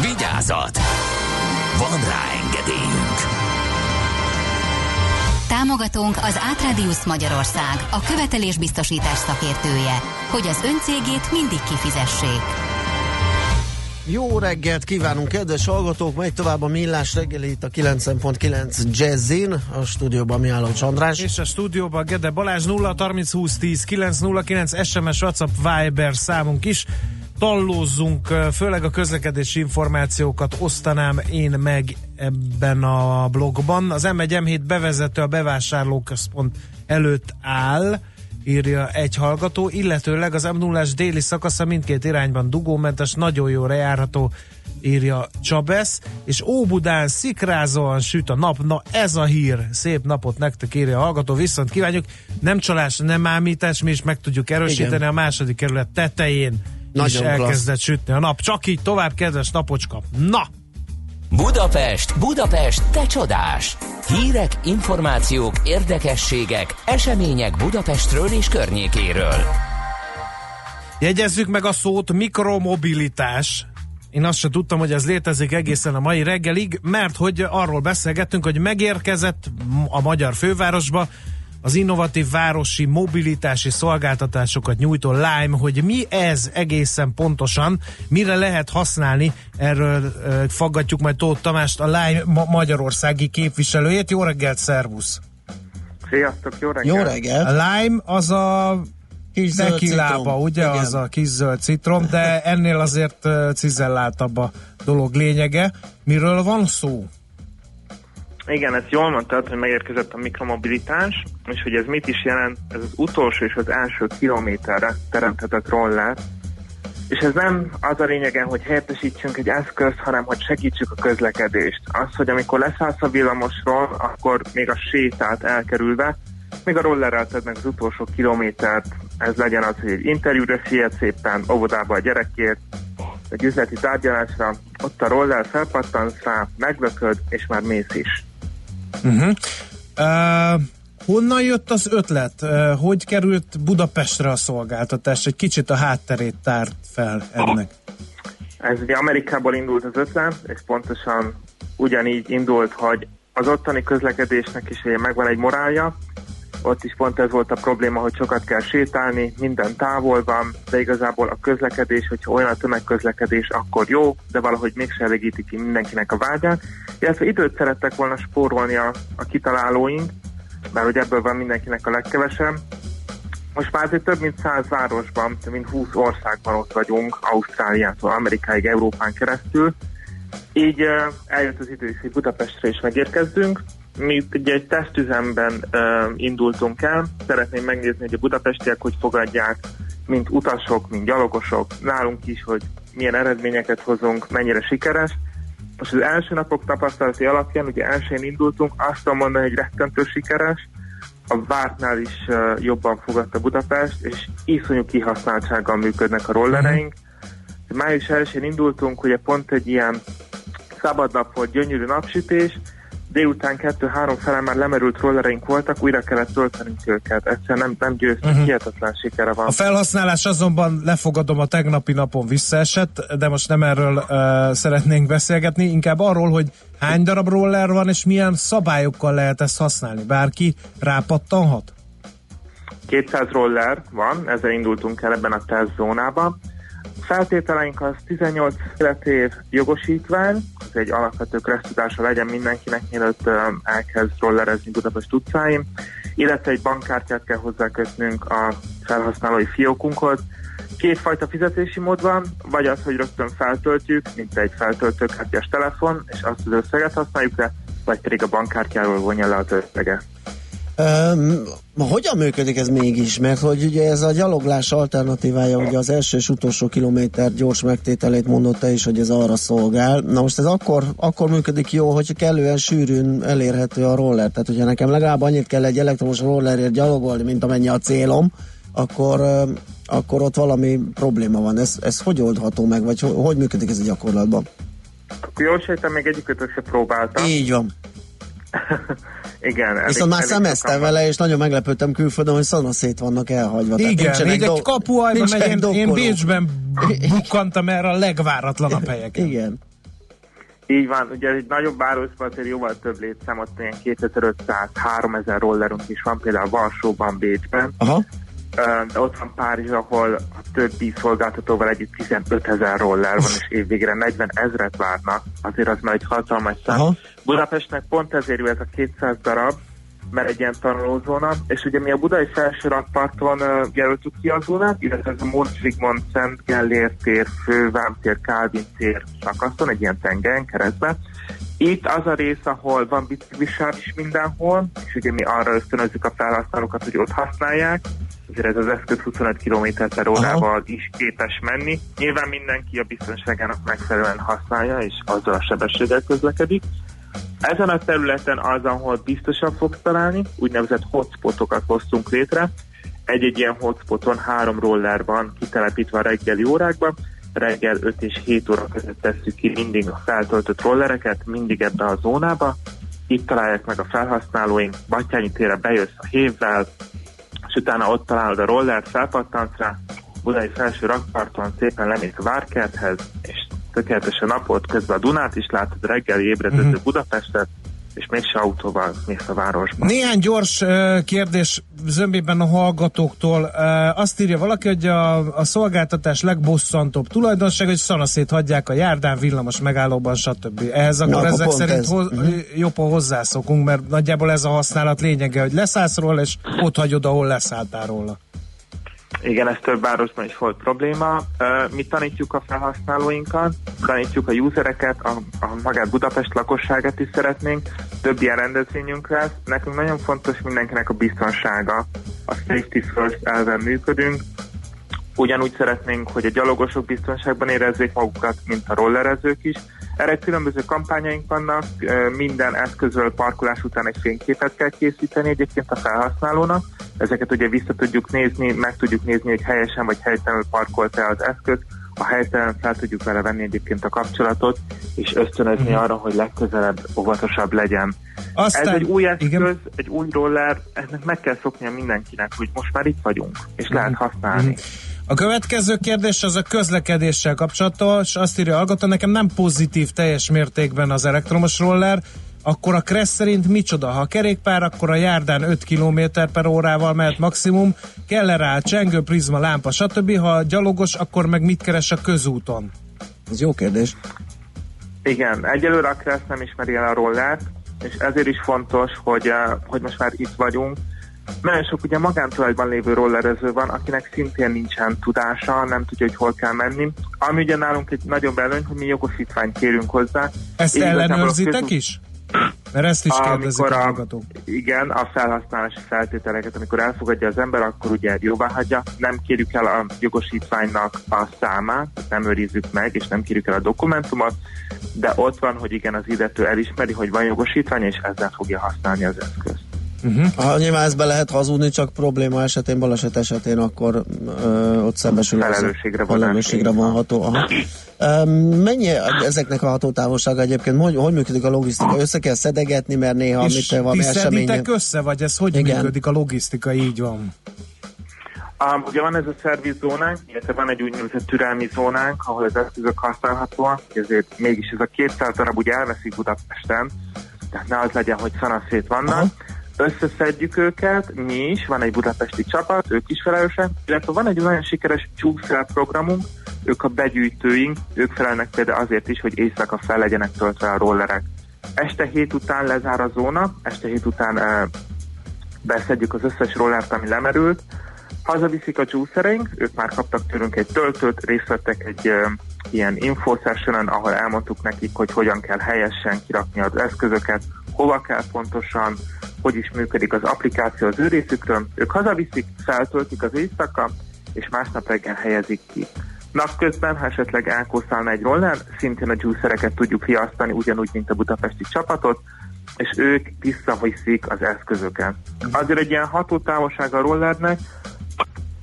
Vigyázat! Van rá engedélyünk! Támogatónk az Átradius Magyarország, a követelésbiztosítás szakértője, hogy az öncégét mindig kifizessék. Jó reggelt kívánunk, kedves hallgatók! Megy tovább a millás reggeli itt a 90.9 Jazzin, a stúdióban Miálló András. És a stúdióban Gede Balázs 0 30 20 10 909 SMS, WhatsApp, Viber számunk is. Tallózzunk, főleg a közlekedési információkat osztanám én meg ebben a blogban. Az M1 M7 bevezető a bevásárlóközpont előtt áll, írja egy hallgató, illetőleg az M0-as déli szakasza mindkét irányban dugómentes, nagyon jó járható, írja Csabesz, és Óbudán szikrázóan süt a nap, na ez a hír, szép napot nektek írja a hallgató, viszont kívánjuk, nem csalás, nem ámítás, mi is meg tudjuk erősíteni Igen. a második kerület tetején Nagyon klassz. elkezdett sütni a nap, csak így tovább, kedves napocska, na! Budapest, Budapest, te csodás! Hírek, információk, érdekességek, események Budapestről és környékéről. Jegyezzük meg a szót mikromobilitás. Én azt sem tudtam, hogy ez létezik egészen a mai reggelig, mert hogy arról beszélgettünk, hogy megérkezett a magyar fővárosba az innovatív városi mobilitási szolgáltatásokat nyújtó Lime, hogy mi ez egészen pontosan, mire lehet használni, erről uh, faggatjuk majd Tóth Tamást, a Lime ma- magyarországi képviselőjét. Jó reggelt, szervusz! Sziasztok, jó reggelt! Jó A reggelt! Lime az a Kis tekilába, citrom. ugye, Igen. az a kis zöld citrom, de ennél azért cizelláltabb a dolog lényege. Miről van szó? Igen, ezt jól mondtad, hogy megérkezett a mikromobilitás, és hogy ez mit is jelent, ez az utolsó és az első kilométerre teremthetett roller, és ez nem az a lényege, hogy helyettesítsünk egy eszközt, hanem hogy segítsük a közlekedést. Az, hogy amikor leszállsz a villamosról, akkor még a sétát elkerülve, még a rollerrel tedd meg az utolsó kilométert, ez legyen az, hogy egy interjúra siet szépen, óvodába a gyerekért, egy üzleti tárgyalásra, ott a roller felpattansz rá, meglököd, és már mész is. Uh-huh. Uh, Honnan jött az ötlet? Ö, Hogy került Budapestre a szolgáltatás? Egy kicsit a hátterét tárt fel ennek. Ez ugye Amerikából indult az ötlet, és pontosan ugyanígy indult, hogy az ottani közlekedésnek is megvan egy morálja, ott is pont ez volt a probléma, hogy sokat kell sétálni, minden távol van, de igazából a közlekedés, hogyha olyan a tömegközlekedés, akkor jó, de valahogy mégsem elégíti ki mindenkinek a vágyát. Illetve időt szerettek volna spórolni a, a kitalálóink, mert hogy ebből van mindenkinek a legkevesebb. Most már azért több mint száz városban, több mint 20 országban ott vagyunk, Ausztráliától, Amerikáig, Európán keresztül. Így eljött az idő, hogy Budapestre is megérkezzünk. Mi ugye egy tesztüzemben uh, indultunk el. Szeretném megnézni, hogy a budapestiek hogy fogadják, mint utasok, mint gyalogosok, nálunk is, hogy milyen eredményeket hozunk, mennyire sikeres. Most az első napok tapasztalati alapján, ugye elsőn indultunk, azt tudom mondani, hogy rettentő sikeres, a vártnál is uh, jobban fogadta Budapest, és iszonyú kihasználtsággal működnek a rollereink. Május 1-én indultunk, ugye pont egy ilyen szabad nap volt, gyönyörű napsütés, délután 2-3 fele már lemerült rollereink voltak, újra kellett töltenünk őket. Egyszerűen nem, nem győztünk, uh-huh. hihetetlen sikere van. A felhasználás azonban lefogadom a tegnapi napon visszaesett, de most nem erről uh, szeretnénk beszélgetni, inkább arról, hogy hány darab roller van, és milyen szabályokkal lehet ezt használni. Bárki rápattanhat? 200 roller van, ezzel indultunk el ebben a testzónában. Feltételeink az 18 életév jogosítvány, ez egy alapvető kressztudása legyen mindenkinek, mielőtt elkezd rollerezni Budapest utcáin, illetve egy bankkártyát kell hozzákötnünk a felhasználói fiókunkhoz. Kétfajta fizetési mód van, vagy az, hogy rögtön feltöltjük, mint egy feltöltőkártyás telefon, és azt az összeget használjuk le, vagy pedig a bankkártyáról vonja le az összeget. Um, hogyan működik ez mégis? Mert hogy ugye ez a gyaloglás alternatívája, ugye az első és utolsó kilométer gyors megtételét mondotta is, hogy ez arra szolgál. Na most ez akkor, akkor működik jó, hogy kellően sűrűn elérhető a roller. Tehát, hogyha nekem legalább annyit kell egy elektromos rollerért gyalogolni, mint amennyi a célom, akkor, um, akkor ott valami probléma van. Ez, ez hogy oldható meg, vagy hogy, hogy működik ez a gyakorlatban? Jól sejtem, még egyikötök se próbáltam. Így van. <laughs> Igen. elég- Viszont már szemeztem vele, és nagyon meglepődtem külföldön, hogy szanaszét vannak elhagyva. Igen, még egy do- kapuajban nincsenek megy, én, én dokkolók. Bécsben <laughs> bukkantam erre a legváratlanabb helyeken. Igen. Így van, ugye egy nagyobb városban azért jóval több létszám, ott ilyen 2500-3000 rollerünk is van, például Varsóban, Bécsben. Aha. De ott van Párizs, ahol a többi szolgáltatóval együtt 15 ezer roller van, és évvégre 40 ezret várnak. Azért az már egy hatalmas szám. Aha. Budapestnek pont ezért jó ez a 200 darab, mert egy ilyen tanulózóna, és ugye mi a budai felső rakparton uh, jelöltük ki a zónát, illetve ez a Mont Zsigmond, Szent Gellért tér, Fővám tér, Kálvin tér szakaszon, egy ilyen tengelyen keresztben. Itt az a rész, ahol van biciklisáv is mindenhol, és ugye mi arra ösztönözzük a felhasználókat, hogy ott használják, ezért ez az eszköz 25 km per órával is képes menni. Nyilván mindenki a biztonságának megfelelően használja, és azzal a sebességgel közlekedik. Ezen a területen az, ahol biztosan fogsz találni, úgynevezett hotspotokat hoztunk létre. Egy-egy ilyen hotspoton három roller van kitelepítve a reggeli órákban, reggel 5 és 7 óra között tesszük ki mindig a feltöltött rollereket, mindig ebbe a zónába. Itt találják meg a felhasználóink, Batyányi térre bejössz a hévvel, és utána ott találod a rollert, felpattansz rá, Budai felső rakparton szépen lemész a Várkerthez, és tökéletesen napolt közben a Dunát is látod, reggeli ébredező uh-huh. Budapestet, és mégse autóval mész a városba. Néhány gyors uh, kérdés zömbében a hallgatóktól. Uh, azt írja valaki, hogy a, a szolgáltatás legbosszantóbb tulajdonság, hogy szanaszét hagyják a járdán, villamos megállóban, stb. Ehhez akkor Na, ezek szerint ez. hoz, Mhm. jobban hozzászokunk, mert nagyjából ez a használat lényege, hogy leszállsz róla, és ott hagyod, ahol leszálltál róla. Igen, ez több városban is volt probléma. Mi tanítjuk a felhasználóinkat, tanítjuk a usereket, a, a magát Budapest lakosságát is szeretnénk, több ilyen rendezvényünk lesz. Nekünk nagyon fontos mindenkinek a biztonsága. A safety first elven működünk. Ugyanúgy szeretnénk, hogy a gyalogosok biztonságban érezzék magukat, mint a rollerezők is. Erre különböző kampányaink vannak, minden eszközről parkolás után egy fényképet kell készíteni egyébként a felhasználónak. Ezeket ugye vissza tudjuk nézni, meg tudjuk nézni, hogy helyesen vagy helytelenül parkolt-e az eszköz. a helytelen fel tudjuk vele venni egyébként a kapcsolatot, és ösztönözni Mhm. arra, hogy legközelebb óvatosabb legyen. Aztán- Ez egy új eszköz, igen. egy új roller, ennek meg kell szoknia mindenkinek, hogy most már itt vagyunk, és Mhm. lehet használni. A következő kérdés az a közlekedéssel kapcsolatos. Azt írja Algata, nekem nem pozitív teljes mértékben az elektromos roller, akkor a Kressz szerint micsoda? Ha a kerékpár, akkor a járdán 5 km per órával mehet maximum, kell rá csengő, prizma, lámpa, stb. Ha gyalogos, akkor meg mit keres a közúton? Ez jó kérdés. Igen, egyelőre a Kressz nem ismeri el a rollert, és ezért is fontos, hogy, eh, hogy most már itt vagyunk. Nagyon sok ugye magántulajdban lévő rollerező van, akinek szintén nincsen tudása, nem tudja, hogy hol kell menni. Ami ugye nálunk egy nagyobb előny, hogy mi jogosítványt kérünk hozzá. Ezt a ellenőrzitek közút- is? Mert ezt is kérdezik amikor a a, hallgatók. igen, a felhasználási feltételeket, amikor elfogadja az ember, akkor ugye jóvá hagyja. Nem kérjük el a jogosítványnak a számát, nem őrizzük meg, és nem kérjük el a dokumentumot, de ott van, hogy igen, az illető elismeri, hogy van jogosítvány, és ezzel fogja használni az eszközt. Ha nyilván ezt be lehet hazudni, csak probléma esetén, baleset esetén, akkor ö, ott szembesül Felelősségre felelősségre van. vonható. Aha. Ö, mennyi ezeknek a hatótávolsága egyébként? Hogy, hogy működik a logisztika? Össze kell szedegetni, mert néha És mit van ti esemény. szeditek össze, vagy ez hogy Igen. működik a logisztika? Így van. Um, ugye van ez a szervizzónánk, illetve van egy úgynevezett türelmi zónánk, ahol az eszközök használhatóak, ezért mégis ez a 200 darab ugye elveszik Budapesten, tehát ne az legyen, hogy szanaszét vannak. Aha. Összeszedjük őket, mi is, van egy budapesti csapat, ők is felelősek, illetve van egy nagyon sikeres csúkszel programunk, ők a begyűjtőink, ők felelnek például azért is, hogy éjszaka fel legyenek töltve a rollerek. Este hét után lezár a zóna, este hét után uh, beszedjük az összes rollert, ami lemerült, hazaviszik a juicereink, ők már kaptak tőlünk egy töltőt, részt egy ö, ilyen info ahol elmondtuk nekik, hogy hogyan kell helyesen kirakni az eszközöket, hova kell pontosan, hogy is működik az applikáció az ő részükről. Ők hazaviszik, feltöltik az éjszaka, és másnap reggel helyezik ki. Napközben, ha esetleg elkószálna egy roller, szintén a juicereket tudjuk riasztani, ugyanúgy, mint a budapesti csapatot, és ők visszaviszik az eszközöket. Azért egy ilyen hatótávolság a rollernek,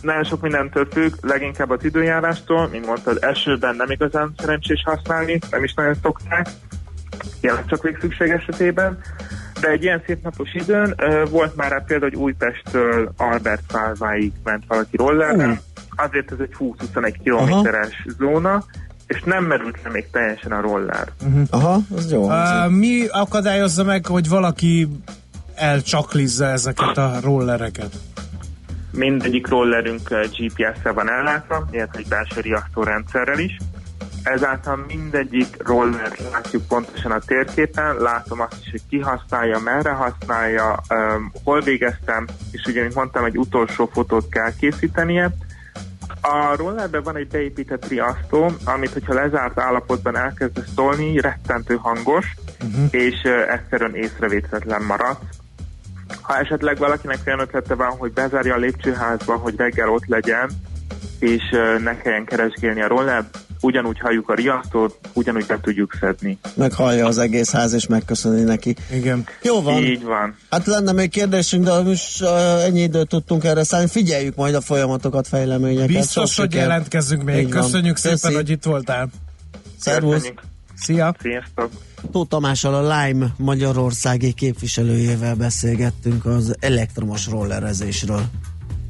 nagyon sok mindentől függ, leginkább az időjárástól, mint mondtad, esőben nem igazán szerencsés használni, nem is nagyon szokták, tényleg csak végszükség esetében, de egy ilyen szép napos időn volt már rá példa, hogy Újpesttől Albert Pálváig ment valaki rollerrel, azért ez egy 20-21 kilométeres zóna, és nem merült le még teljesen a roller. Aha, az jó. Uh, mi akadályozza meg, hogy valaki elcsaklizza ezeket a rollereket? Mindegyik rollerünk GPS-szel van ellátva, illetve egy belső riasztórendszerrel is. Ezáltal mindegyik roller látjuk pontosan a térképen, látom azt is, hogy ki használja, merre használja, um, hol végeztem, és ugye, mint mondtam, egy utolsó fotót kell készítenie. A rollerben van egy beépített riasztó, amit, hogyha lezárt állapotban elkezd szólni, rettentő hangos, uh-huh. és uh, egyszerűen észrevétletlen marad. Ha esetleg valakinek olyan ötlete van, hogy bezárja a lépcsőházba, hogy reggel ott legyen, és uh, ne kelljen keresgélni a roller, ugyanúgy halljuk a riasztót, ugyanúgy be tudjuk szedni. Meghallja az egész ház, és megköszöni neki. Igen. Jó van. Így van. Hát lenne még kérdésünk, de most uh, ennyi időt tudtunk erre szállni. Figyeljük majd a folyamatokat, fejleményeket. Biztos, Sok hogy siker. jelentkezünk még. Így van. Köszönjük szépen, Köszi. hogy itt voltál. Szervusz. Szia! Sziasztok! Tóth Tamással a Lime Magyarországi képviselőjével beszélgettünk az elektromos rollerezésről.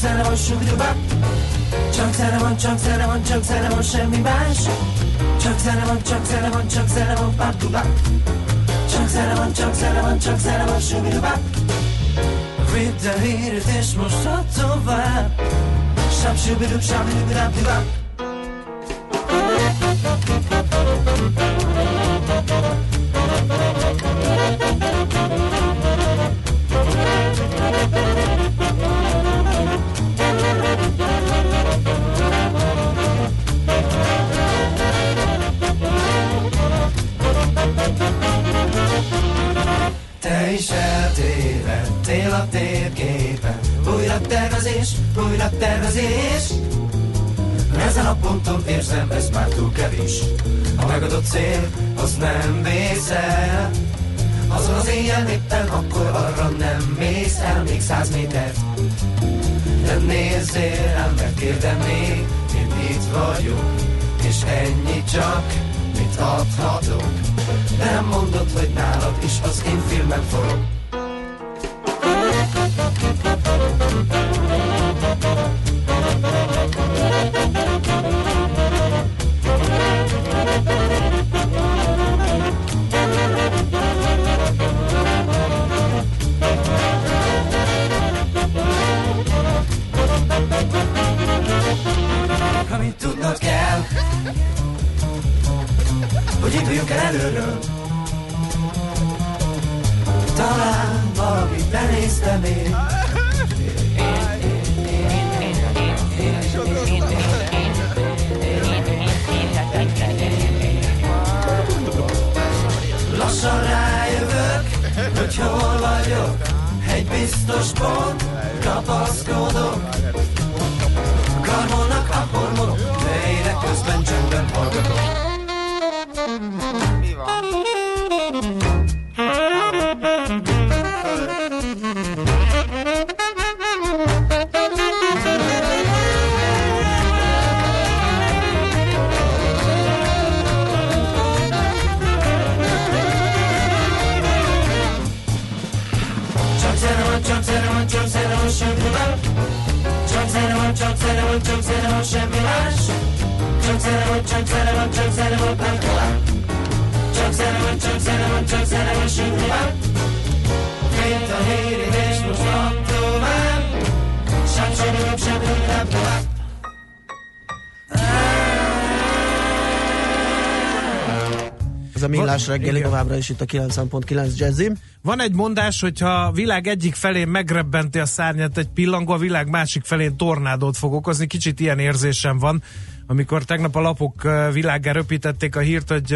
Zene van, sugdubab Csak zene van, csak zene van, csak zene van, semmi más. Csak zene van, csak zene van, csak zene van, babdubab Csak zene van, csak zene van, csak zene van, sugdubab Vidd a híret és most tovább. Sab, subidub, sabidub, rabdubab a ponton érzem, ez már túl kevés. A megadott cél, az nem vészel. Azon az éjjel éppen akkor arra nem mész el még száz métert. Nem nézzél rám, mert érdemlék, én itt vagyok, és ennyi csak, mit adhatok. De nem mondod, hogy nálad is az én filmem forog. Millás reggeli igen. továbbra is itt a 90.9 Jazzim. Van egy mondás, hogy ha a világ egyik felén megrebbenti a szárnyat egy pillangó, a világ másik felén tornádót fog okozni. Kicsit ilyen érzésem van, amikor tegnap a lapok ö, világgá röpítették a hírt, hogy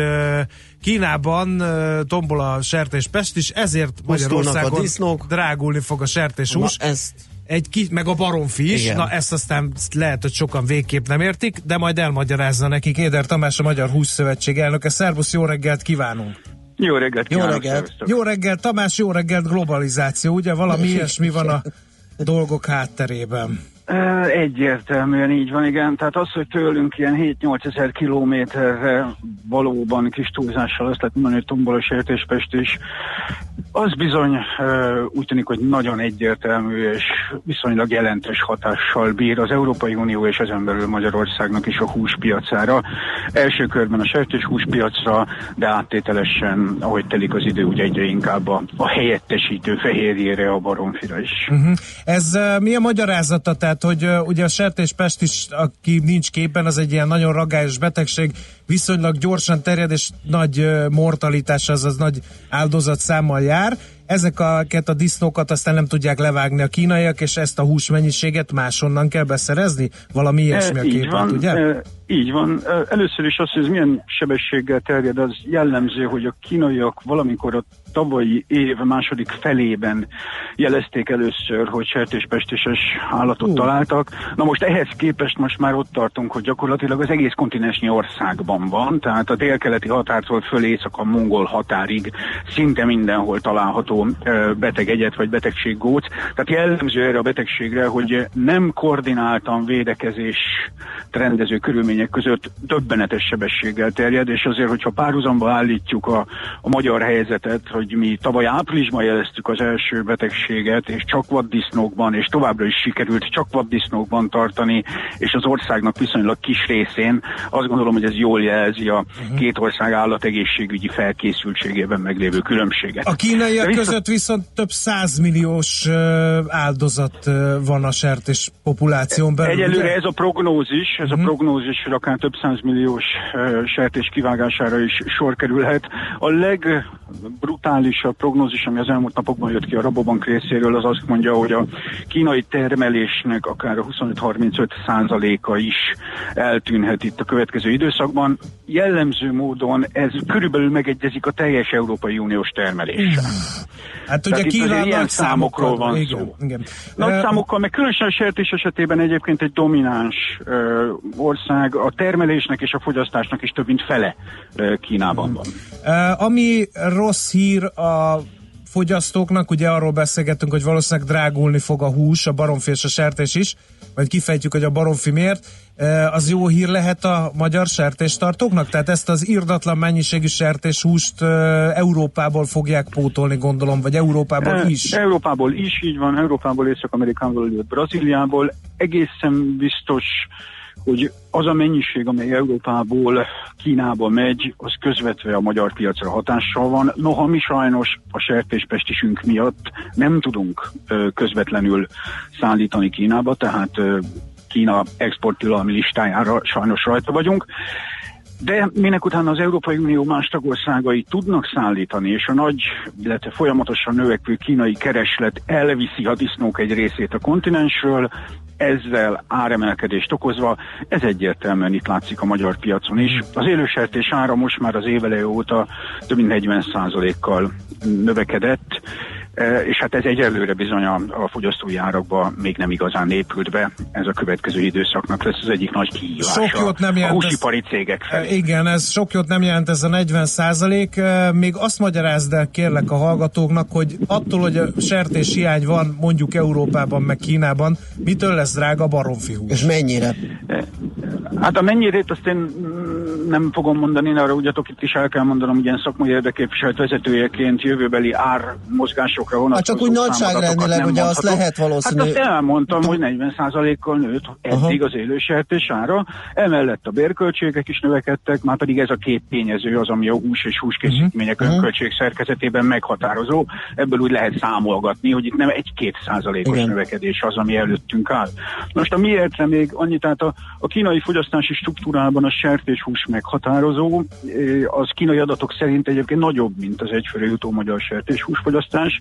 Kínában tombol a sertéspest is, ezért Pusztulnak a Magyarországon disznók. drágulni fog a sertéshús. Na, ezt Egy ki, meg a baromfi is, Igen. na ezt aztán lehet, hogy sokan végképp nem értik, de majd elmagyarázza nekik Éder Tamás, a Magyar Hússzövetség elnöke. Szervusz, jó reggelt kívánunk! Jó reggelt Jó kívánok, reggelt. szervusztok. Jó reggelt, Tamás, jó reggelt, globalizáció, ugye valami <laughs> ilyesmi van a dolgok hátterében. Egyértelműen így van, igen. Tehát az, hogy tőlünk ilyen 7-8 ezer kilométerre valóban kis túlzással azt lehet mondani, hogy tombol a sertéspest is, az bizony úgy tűnik, hogy nagyon egyértelmű és viszonylag jelentős hatással bír az Európai Unió és ezen belül Magyarországnak is a húspiacára. Első körben a sertés húspiacra, de áttételesen, ahogy telik az idő, ugye egyre inkább a, a helyettesítő fehérjére, a baromfira is. Uh-huh. Ez uh, mi a magyarázata? Tehát, hogy uh, ugye a sertéspest is, aki nincs képen, az egy ilyen nagyon ragályos betegség, viszonylag gyorsan terjed, és nagy uh, mortalitás, azaz nagy áldozatszámmal jár. Ezeket a disznókat aztán nem tudják levágni a kínaiak, és ezt a hús mennyiséget máshonnan kell beszerezni? Valami ilyesmi a E, így képlet, van, ugye? e, így van. Először is az, hogy ez milyen sebességgel terjed, az jellemző, hogy a kínaiak valamikor a tavalyi év második felében jelezték először, hogy sertéspestéses állatot Ú. találtak. Na most ehhez képest most már ott tartunk, hogy gyakorlatilag az egész kontinensnyi országban van, tehát a délkeleti határtól föl észak a mongol határig szinte mindenhol található beteg egyet vagy betegséggóc. Tehát jellemző erre a betegségre, hogy nem koordináltan védekezés rendező körülmények között döbbenetes sebességgel terjed, és azért, hogyha párhuzamba állítjuk a, a magyar helyzetet, hogy mi tavaly áprilisban jeleztük az első betegséget, és csak vaddisznókban, és továbbra is sikerült csak vaddisznókban tartani, és az országnak viszonylag kis részén, azt gondolom, hogy ez jól jelzi a uh-huh. két ország állategészségügyi felkészültségében meglévő különbséget. A kínaiak vissza- között viszont több százmilliós áldozat van a sertés populáción belül. Egyelőre ugye? ez a prognózis, ez a prognózis, hogy akár több százmilliós sertés kivágására is sor kerülhet. A legbrutálisabb prognózis, ami az elmúlt napokban jött ki a Rabobank részéről, az azt mondja, hogy a kínai termelésnek akár a 25-35 százaléka is eltűnhet itt a következő időszakban. Jellemző módon ez körülbelül megegyezik a teljes Európai Uniós termeléssel. Hát ugye Tehát itt Kína ilyen számokról van igen, szó. Igen. Nagy számokkal, meg különösen a sertés esetében egyébként egy domináns ö, ország, a termelésnek és a fogyasztásnak is több mint fele ö, Kínában van. Ami rossz hír a fogyasztóknak, ugye arról beszélgettünk, hogy valószínűleg drágulni fog a hús, a baromfi és a sertés is, majd kifejtjük, hogy a baromfi miért. Az jó hír lehet a magyar sertéstartóknak? Tehát ezt az irdatlan mennyiségű sertéshúst Európából fogják pótolni, gondolom, vagy Európából is? Európából is, így van, Európából, Észak-Amerikából, Brazíliából. Egészen biztos, hogy az a mennyiség, amely Európából Kínába megy, az közvetve a magyar piacra hatással van. Noha mi sajnos a sertéspestisünk miatt nem tudunk közvetlenül szállítani Kínába, tehát Kína exporttilalmi listájára sajnos rajta vagyunk. De minek utána az Európai Unió más tagországai tudnak szállítani, és a nagy, illetve folyamatosan növekvő kínai kereslet elviszi a disznók egy részét a kontinensről, ezzel áremelkedést okozva, ez egyértelműen itt látszik a magyar piacon is. Az élősertés ára most már az éveleje óta több mint 40%-kal növekedett, és hát ez egyelőre bizony a, a fogyasztói árakba még nem igazán épült be. Ez a következő időszaknak lesz az egyik nagy kihívása Sok jót nem a jelent ez- húsipari cégek felé. Igen, ez sok jót nem jelent ez a 40 százalék. Még azt magyarázd el kérlek a hallgatóknak, hogy attól, hogy a sertés hiány van mondjuk Európában, meg Kínában, mitől lesz drága a baromfi hús? És mennyire? Hát a mennyirét azt én nem fogom mondani, arra ugyatok itt is el kell mondanom, ilyen szakmai érdeképviselet vezetőjeként jövőbeli ár mozgásokra vonatkozó Hát csak úgy nagyságrendileg, ugye azt lehet valószínű- Hát azt elmondtam, hogy 40%-kal nőtt eddig az élősertés ára, emellett a bérköltségek is növekedtek, már pedig ez a két tényező az, ami a hús és húskészítmények Mhm. önköltség szerkezetében meghatározó. Ebből úgy lehet számolgatni, hogy itt nem egy-két százalékos Igen. növekedés az, ami előttünk áll. Most a miértre még annyit, tehát a, a kínai fogyasztási struktúrában a sertéshús meghatározó, eh, az kínai adatok szerint egyébként nagyobb, mint az egyfőre jutó magyar sertéshúsfogyasztás.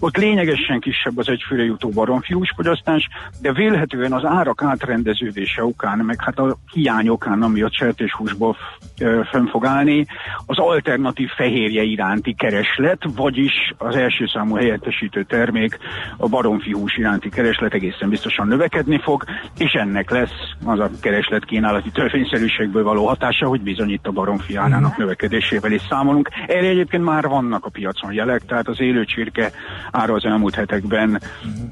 Ott lényegesen kisebb az egyfőre jutó baromfiús fogyasztás, de vélhetően az árak átrendeződése okán, meg hát a hiány okán, ami a sertéshúsból fönn fog állni, az alternatív fehérje iránti kereslet, vagyis az első számú helyettesítő termék, a baromfihús iránti kereslet egészen biztosan növekedni fog, és ennek lesz az a kereslet kínálati törvényszerűségből való hatása, hogy bizony itt a baromfi növekedésével is számolunk. Erre egyébként már vannak a piacon jelek, tehát az élő csirke ára az elmúlt hetekben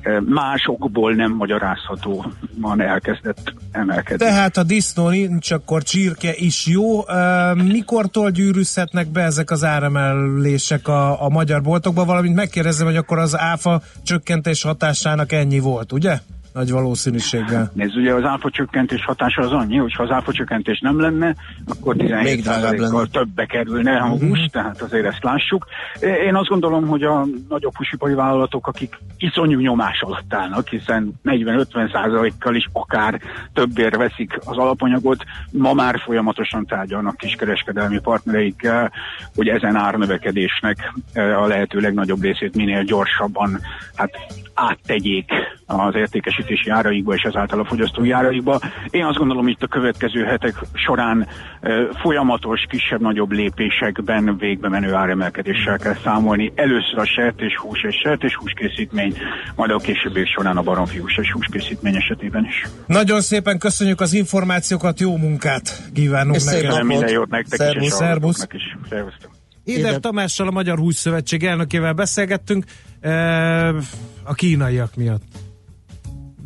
eh, másokból nem magyarázhatóan elkezdett emelkedni. Tehát a disznó nincs, akkor csirke is jó. Ö, Mikortól gyűrűzhetnek be ezek az áremelések a, a magyar boltokba, valamint megkérdezem, hogy akkor az áfa csökkentés hatásának ennyi volt, ugye? Nagy valószínűséggel. Nézd, ugye az áfa csökkentés hatása az annyi, hogy ha az áfa csökkentés nem lenne, akkor Még drágább 17%-kal lenne. többbe kerülne a hús, tehát azért ezt lássuk. Én azt gondolom, hogy a nagyobb húsipari vállalatok, akik iszonyú nyomás alatt állnak, hiszen 40-50%-kal is akár többért veszik az alapanyagot, ma már folyamatosan tárgyalnak kiskereskedelmi partnereikkel, hogy ezen árnövekedésnek eh, a lehető legnagyobb részét minél gyorsabban hát áttegyék az értékesítési áraikba és ezáltal a fogyasztói áraikba. Én azt gondolom, hogy itt a következő hetek során folyamatos, kisebb-nagyobb lépésekben végbe menő áremelkedéssel kell számolni. Először a sertéshús és sertéshús készítmény, majd a későbbiek során a baromfihús és húskészítmény esetében is. Nagyon szépen köszönjük az információkat, jó munkát kívánunk neked. Minden jót nektek Szervusz. is, Szervusz. is. Szervusztok. Éder Éder- Tamással, a Magyar Hússzövetség elnökével beszélgettünk e, a kínaiak miatt.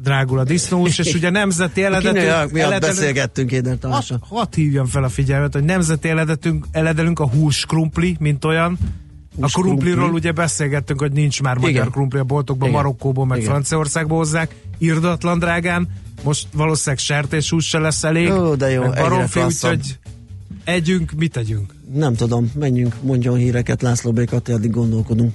Drágul a disznós, és ugye nemzeti A eledetünk... kínaiak miatt eledelünk- beszélgettünk Éder Hadd Tamással. had hívjam fel a figyelmet, hogy nemzeti eledetünk, eledelünk a húskrumpli, mint olyan. A Húskrumpli. krumpliról ugye beszélgettünk, hogy nincs már magyar Igen. krumpli a boltokban, Igen. Marokkóból, meg Igen. Franciaországból hozzák, irdatlan drágán, most valószínűleg sertéshús se lesz elég, Ó, de jó, baromfi, úgyhogy együnk, mit tegyünk? Nem tudom, menjünk, mondjon híreket László Békat, addig gondolkodunk.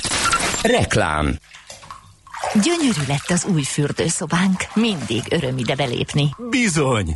Reklám. Gyönyörű lett az új fürdőszobánk. Mindig öröm ide belépni. Bizony.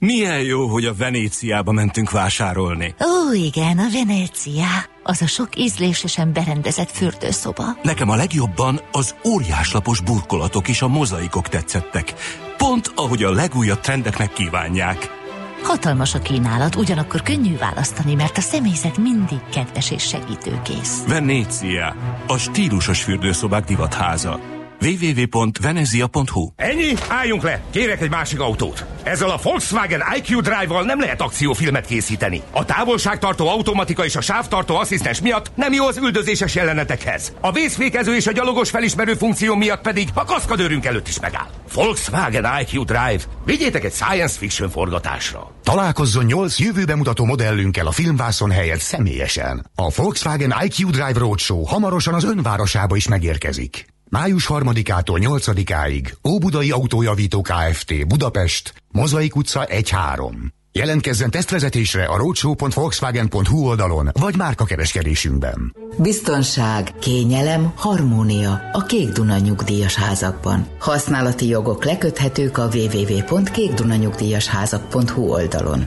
Milyen jó, hogy a Venéciába mentünk vásárolni. Ó, igen, a Venécia. Az a sok ízlésesen berendezett fürdőszoba. Nekem a legjobban az óriáslapos burkolatok és a mozaikok tetszettek. Pont ahogy a legújabb trendeknek kívánják. Hatalmas a kínálat, ugyanakkor könnyű választani, mert a személyzet mindig kedves és segítőkész. Venécia, a stílusos fürdőszobák divatháza www.venezia.hu Ennyi? Álljunk le! Kérek egy másik autót. Ezzel a Volkswagen IQ Drive-val nem lehet akciófilmet készíteni. A távolságtartó automatika és a sávtartó asszisztens miatt nem jó az üldözéses jelenetekhez. A vészfékező és a gyalogos felismerő funkció miatt pedig a kaszkadőrünk előtt is megáll. Volkswagen IQ Drive. Vigyétek egy science fiction forgatásra. Találkozzon 8 jövőbe mutató modellünkkel a filmvászon helyett személyesen. A Volkswagen IQ Drive Roadshow hamarosan az önvárosába is megérkezik. Május 3-ától 8-áig Óbudai Autójavító Kft. Budapest, Mozaik utca 1-3. Jelentkezzen tesztvezetésre a roadshow.volkswagen.hu oldalon, vagy márkakereskedésünkben. Biztonság, kényelem, harmónia a Kék Duna nyugdíjas házakban. Használati jogok leköthetők a www.kékdunanyugdíjasházak.hu oldalon.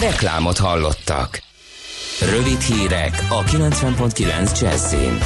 Reklámot hallottak. Rövid hírek a 90.9 Jazzin.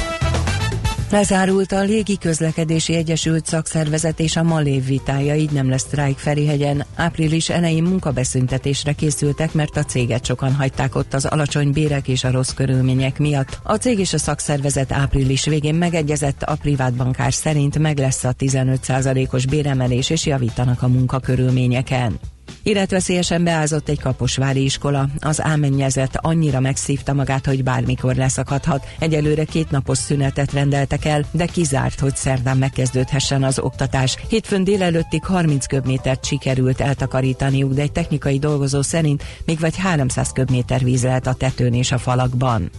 Lezárult a Légi Közlekedési Egyesült Szakszervezet és a Malév vitája, így nem lesz sztrájk Ferihegyen. Április elején munkabeszüntetésre készültek, mert a céget sokan hagyták ott az alacsony bérek és a rossz körülmények miatt. A cég és a szakszervezet április végén megegyezett, a privát szerint meg lesz a 15%-os béremelés és javítanak a munkakörülményeken. Életveszélyesen beázott egy kaposvári iskola. Az ámennyezet annyira megszívta magát, hogy bármikor leszakadhat. Egyelőre két napos szünetet rendeltek el, de kizárt, hogy szerdán megkezdődhessen az oktatás. Hétfőn délelőttig 30 köbmétert sikerült eltakarítaniuk, de egy technikai dolgozó szerint még vagy 300 köbméter víz lehet a tetőn és a falakban.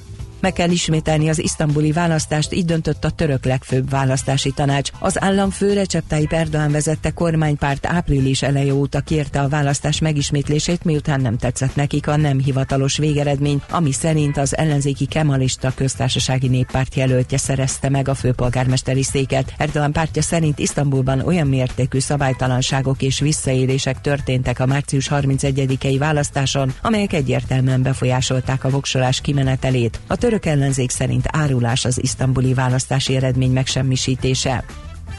Meg kell ismételni az isztambuli választást, így döntött a török legfőbb választási tanács. Az államfő Recep Tayyip Erdoğan vezette kormánypárt április eleje óta kérte a választás megismétlését, miután nem tetszett nekik a nem hivatalos végeredmény, ami szerint az ellenzéki kemalista köztársasági néppárt jelöltje szerezte meg a főpolgármesteri széket. Erdoğan pártja szerint Isztambulban olyan mértékű szabálytalanságok és visszaélések történtek a március 31-i választáson, amelyek egyértelműen befolyásolták a voksolás kimenetelét. A török ellenzék szerint árulás az isztambuli választási eredmény megsemmisítése.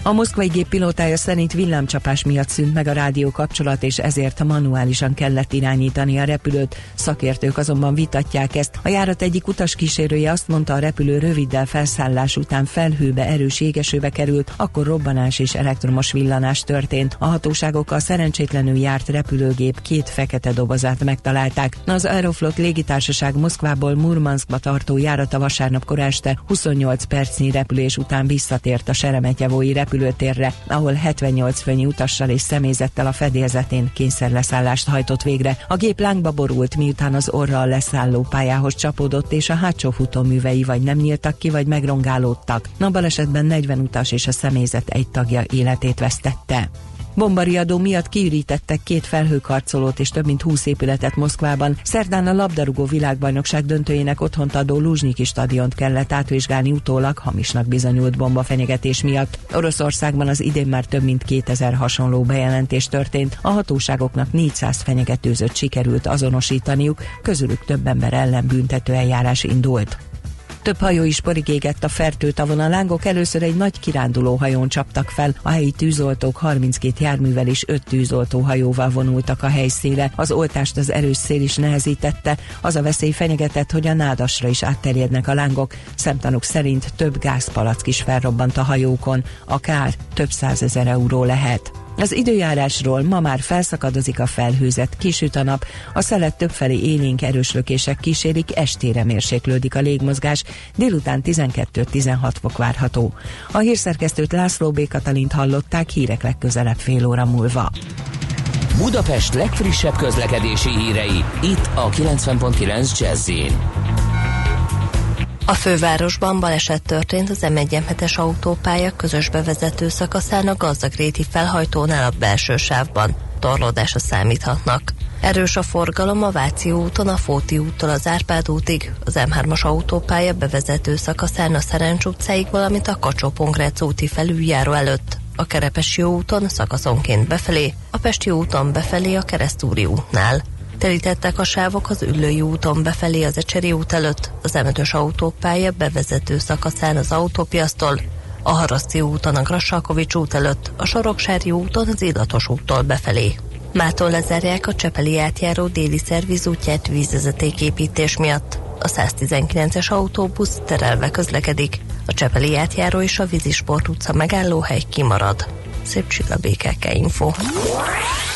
A moszkvai gép pilótája szerint villámcsapás miatt szűnt meg a rádió kapcsolat, és ezért manuálisan kellett irányítani a repülőt. Szakértők azonban vitatják ezt. A járat egyik utaskísérője azt mondta, a repülő röviddel felszállás után felhőbe, erős égesőbe került, akkor robbanás és elektromos villanás történt. A hatóságok a szerencsétlenül járt repülőgép két fekete dobozát megtalálták. Az Aeroflot légitársaság Moszkvából Murmanskba tartó járata vasárnap kora este 28 percnyi repülés után visszatért a Seremetyevói repülőtérre, ahol 78 főnyi utassal és személyzettel a fedélzetén kényszerleszállást hajtott végre. A gép lángba borult, miután az orra a leszálló pályához csapódott, és a hátsó futóművei vagy nem nyíltak ki, vagy megrongálódtak. Na balesetben 40 utas és a személyzet egy tagja életét vesztette. Bombariadó miatt kiürítettek két felhőkarcolót és több mint 20 épületet Moszkvában. Szerdán a labdarúgó világbajnokság döntőjének otthont adó Luzsnyiki stadiont kellett átvizsgálni utólag hamisnak bizonyult bombafenyegetés miatt. Oroszországban az idén már több mint 2000 hasonló bejelentés történt. A hatóságoknak 400 fenyegetőzött sikerült azonosítaniuk, közülük több ember ellen büntető eljárás indult. Több hajó is porig égett a fertőtavon. A lángok először egy nagy kiránduló hajón csaptak fel. A helyi tűzoltók 32 járművel és 5 tűzoltó hajóval vonultak a helyszíre. Az oltást az erős szél is nehezítette. Az a veszély fenyegetett, hogy a nádasra is átterjednek a lángok. Szemtanúk szerint több gázpalack is felrobbant a hajókon. A kár több százezer euró lehet. Az időjárásról ma már felszakadozik a felhőzet, kisüt a nap, a szelet többfelé élénk erős lökések kísérik, estére mérséklődik a légmozgás, délután 12-16 fok várható. A hírszerkesztőt László B. Katalint hallották hírek legközelebb fél óra múlva. Budapest legfrissebb közlekedési hírei, itt a 90.9 jazz a fővárosban baleset történt az m 1 es autópálya közös bevezető szakaszán a Gazdagréti felhajtónál a belső sávban. Torlódásra számíthatnak. Erős a forgalom a Váci úton, a Fóti úttól az Árpád útig, az M3-as autópálya bevezető szakaszán a Szerencs utcáig, valamint a kacsó úti felüljáró előtt. A Kerepesi úton szakaszonként befelé, a Pesti úton befelé a Keresztúri útnál. Telítettek a sávok az Üllői úton befelé az Ecseri út előtt, az M5-ös autópálya bevezető szakaszán az autópiasztól, a Haraszti úton a Grassalkovics út előtt, a Soroksári úton az Illatos úttól befelé. Mától lezárják a Csepeli átjáró déli szerviz útját vízvezetéképítés miatt. A 119-es autóbusz terelve közlekedik, a Csepeli átjáró és a Vízisport utca megállóhely kimarad. Szép csilla BKK Info.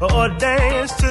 or dance to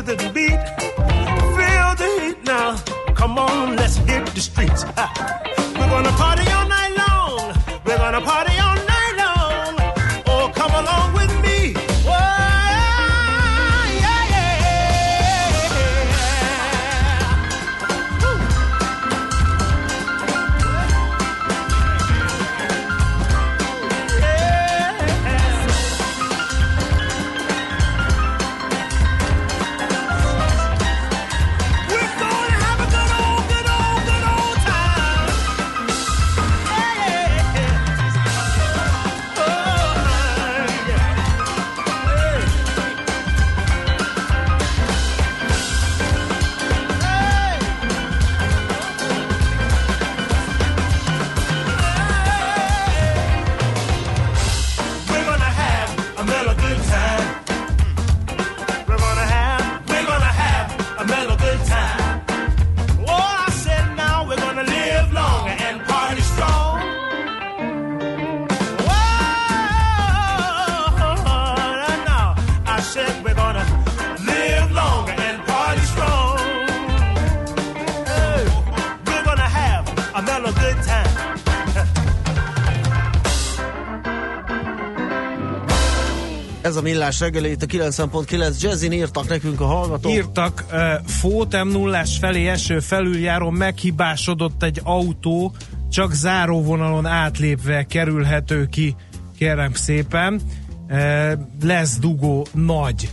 a millás reggeli, itt a 90.9 Jazzin írtak nekünk a hallgatók. Írtak, uh, Fótem nullás felé eső felüljáró meghibásodott egy autó, csak záróvonalon átlépve kerülhető ki, kérem szépen. Uh, lesz dugó nagy,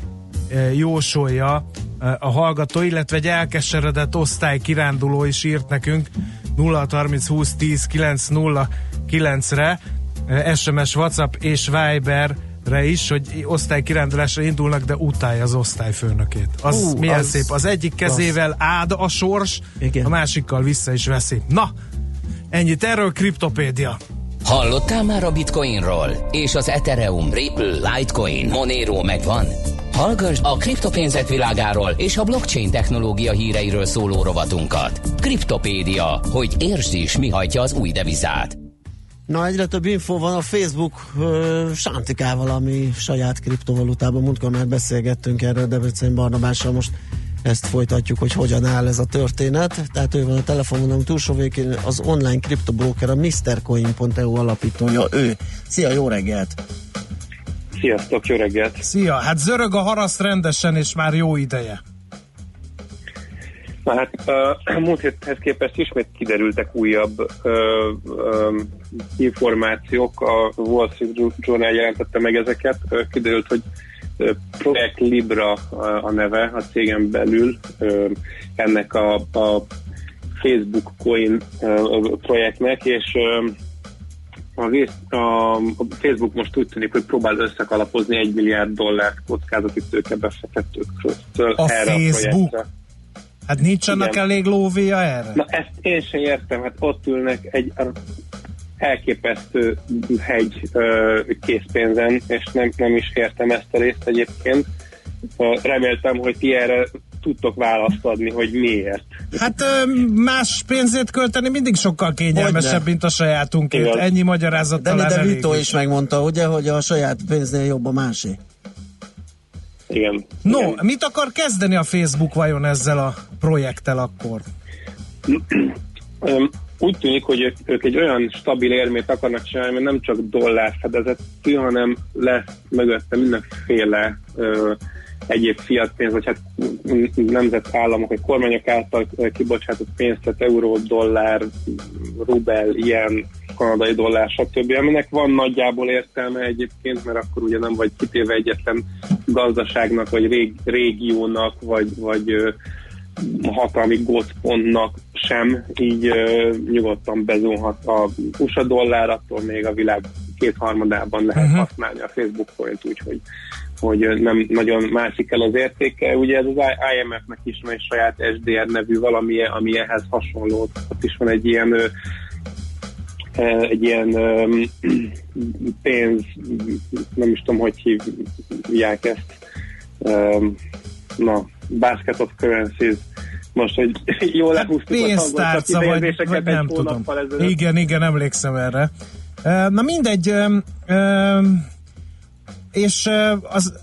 uh, jósolja uh, a hallgató, illetve egy elkeseredett osztály kiránduló is írt nekünk 0 30 20 10 9 0 9-re, SMS, WhatsApp és Viber re is, hogy osztálykirándulásra indulnak, de utálja az osztályfőnökét. Az Hú, milyen az- szép. Az egyik kezével áld a sors, Igen. a másikkal vissza is veszi. Na, ennyit erről Kriptopédia. Hallottál már a Bitcoinról? És az Ethereum, Ripple, Litecoin, Monero megvan? Hallgass a kriptopénzek világáról és a blockchain technológia híreiről szóló rovatunkat. Kriptopédia, hogy értsd is, mi hajtja az új devizát. Na, egyre több info van a Facebook ö, Sántikával, ami saját kriptovalutában. Múltkor már beszélgettünk erről Debrecen Barnabással, most ezt folytatjuk, hogy hogyan áll ez a történet. Tehát ő van a telefonunk túlsó végén, az online kriptobroker, a MrCoin.eu alapítója, ő. Szia, jó reggelt! Sziasztok, jó reggelt! Szia, hát zörög a haraszt rendesen, és már jó ideje. Na hát uh, <clears throat> múlt héthez képest ismét kiderültek újabb uh, um, információk. A Wall Street Journal jelentette meg ezeket. Kiderült, hogy Projekt Libra a neve a cégen belül. Ennek a, a Facebook Coin projektnek, és a, a, a Facebook most úgy tűnik, hogy próbál összekalapozni egy milliárd dollárt kockázati tőkebefektetőkről A erre a Facebook. projektre. Hát nincs annak Igen. elég lóvéja erre? Na ezt én sem értem, hát ott ülnek egy elképesztő hegy ö, készpénzen, és nem, nem is értem ezt a részt egyébként. Reméltem, hogy ti erre tudtok választ adni, hogy miért. Hát ö, más pénzét költeni mindig sokkal kényelmesebb, Hogyne. mint a sajátunkért. Igen. Ennyi magyarázat De, de Vito is megmondta, ugye, hogy a saját pénznél jobb a másé. Igen. No, mit akar kezdeni a Facebook vajon ezzel a projekttel akkor? <clears throat> Úgy tűnik, hogy ők egy olyan stabil érmét akarnak csinálni, mert nem csak dollár fedezetű, hanem lesz mögötte mindenféle ö, egyéb fiat pénz, vagy hát nemzetállamok, vagy kormányok által ö, kibocsátott pénzt, tehát euró, dollár, rubel, ilyen, kanadai dollár, stb. Aminek van nagyjából értelme egyébként, mert akkor ugye nem vagy kitéve egyetlen gazdaságnak, vagy rég, régiónak, vagy, vagy hatalmi gócpontnak sem, így ö, nyugodtan bezónhat a USA dollár, attól még a világ kétharmadában lehet Mhm. használni a Facebook point, úgyhogy hogy nem nagyon mászik el az értéke. Ugye ez az IMF-nek is van egy saját SDR nevű valami, ami ehhez hasonló. Ott is van egy ilyen egy ilyen pénz, nem is tudom, hogy hívják ezt. Na, basket of currencies. Most, hogy <laughs> jól lehúztuk a Pénztárca, vagy, vagy nem tudom. ezelőtt. Igen, igen, emlékszem erre. Na mindegy, ö, ö, és az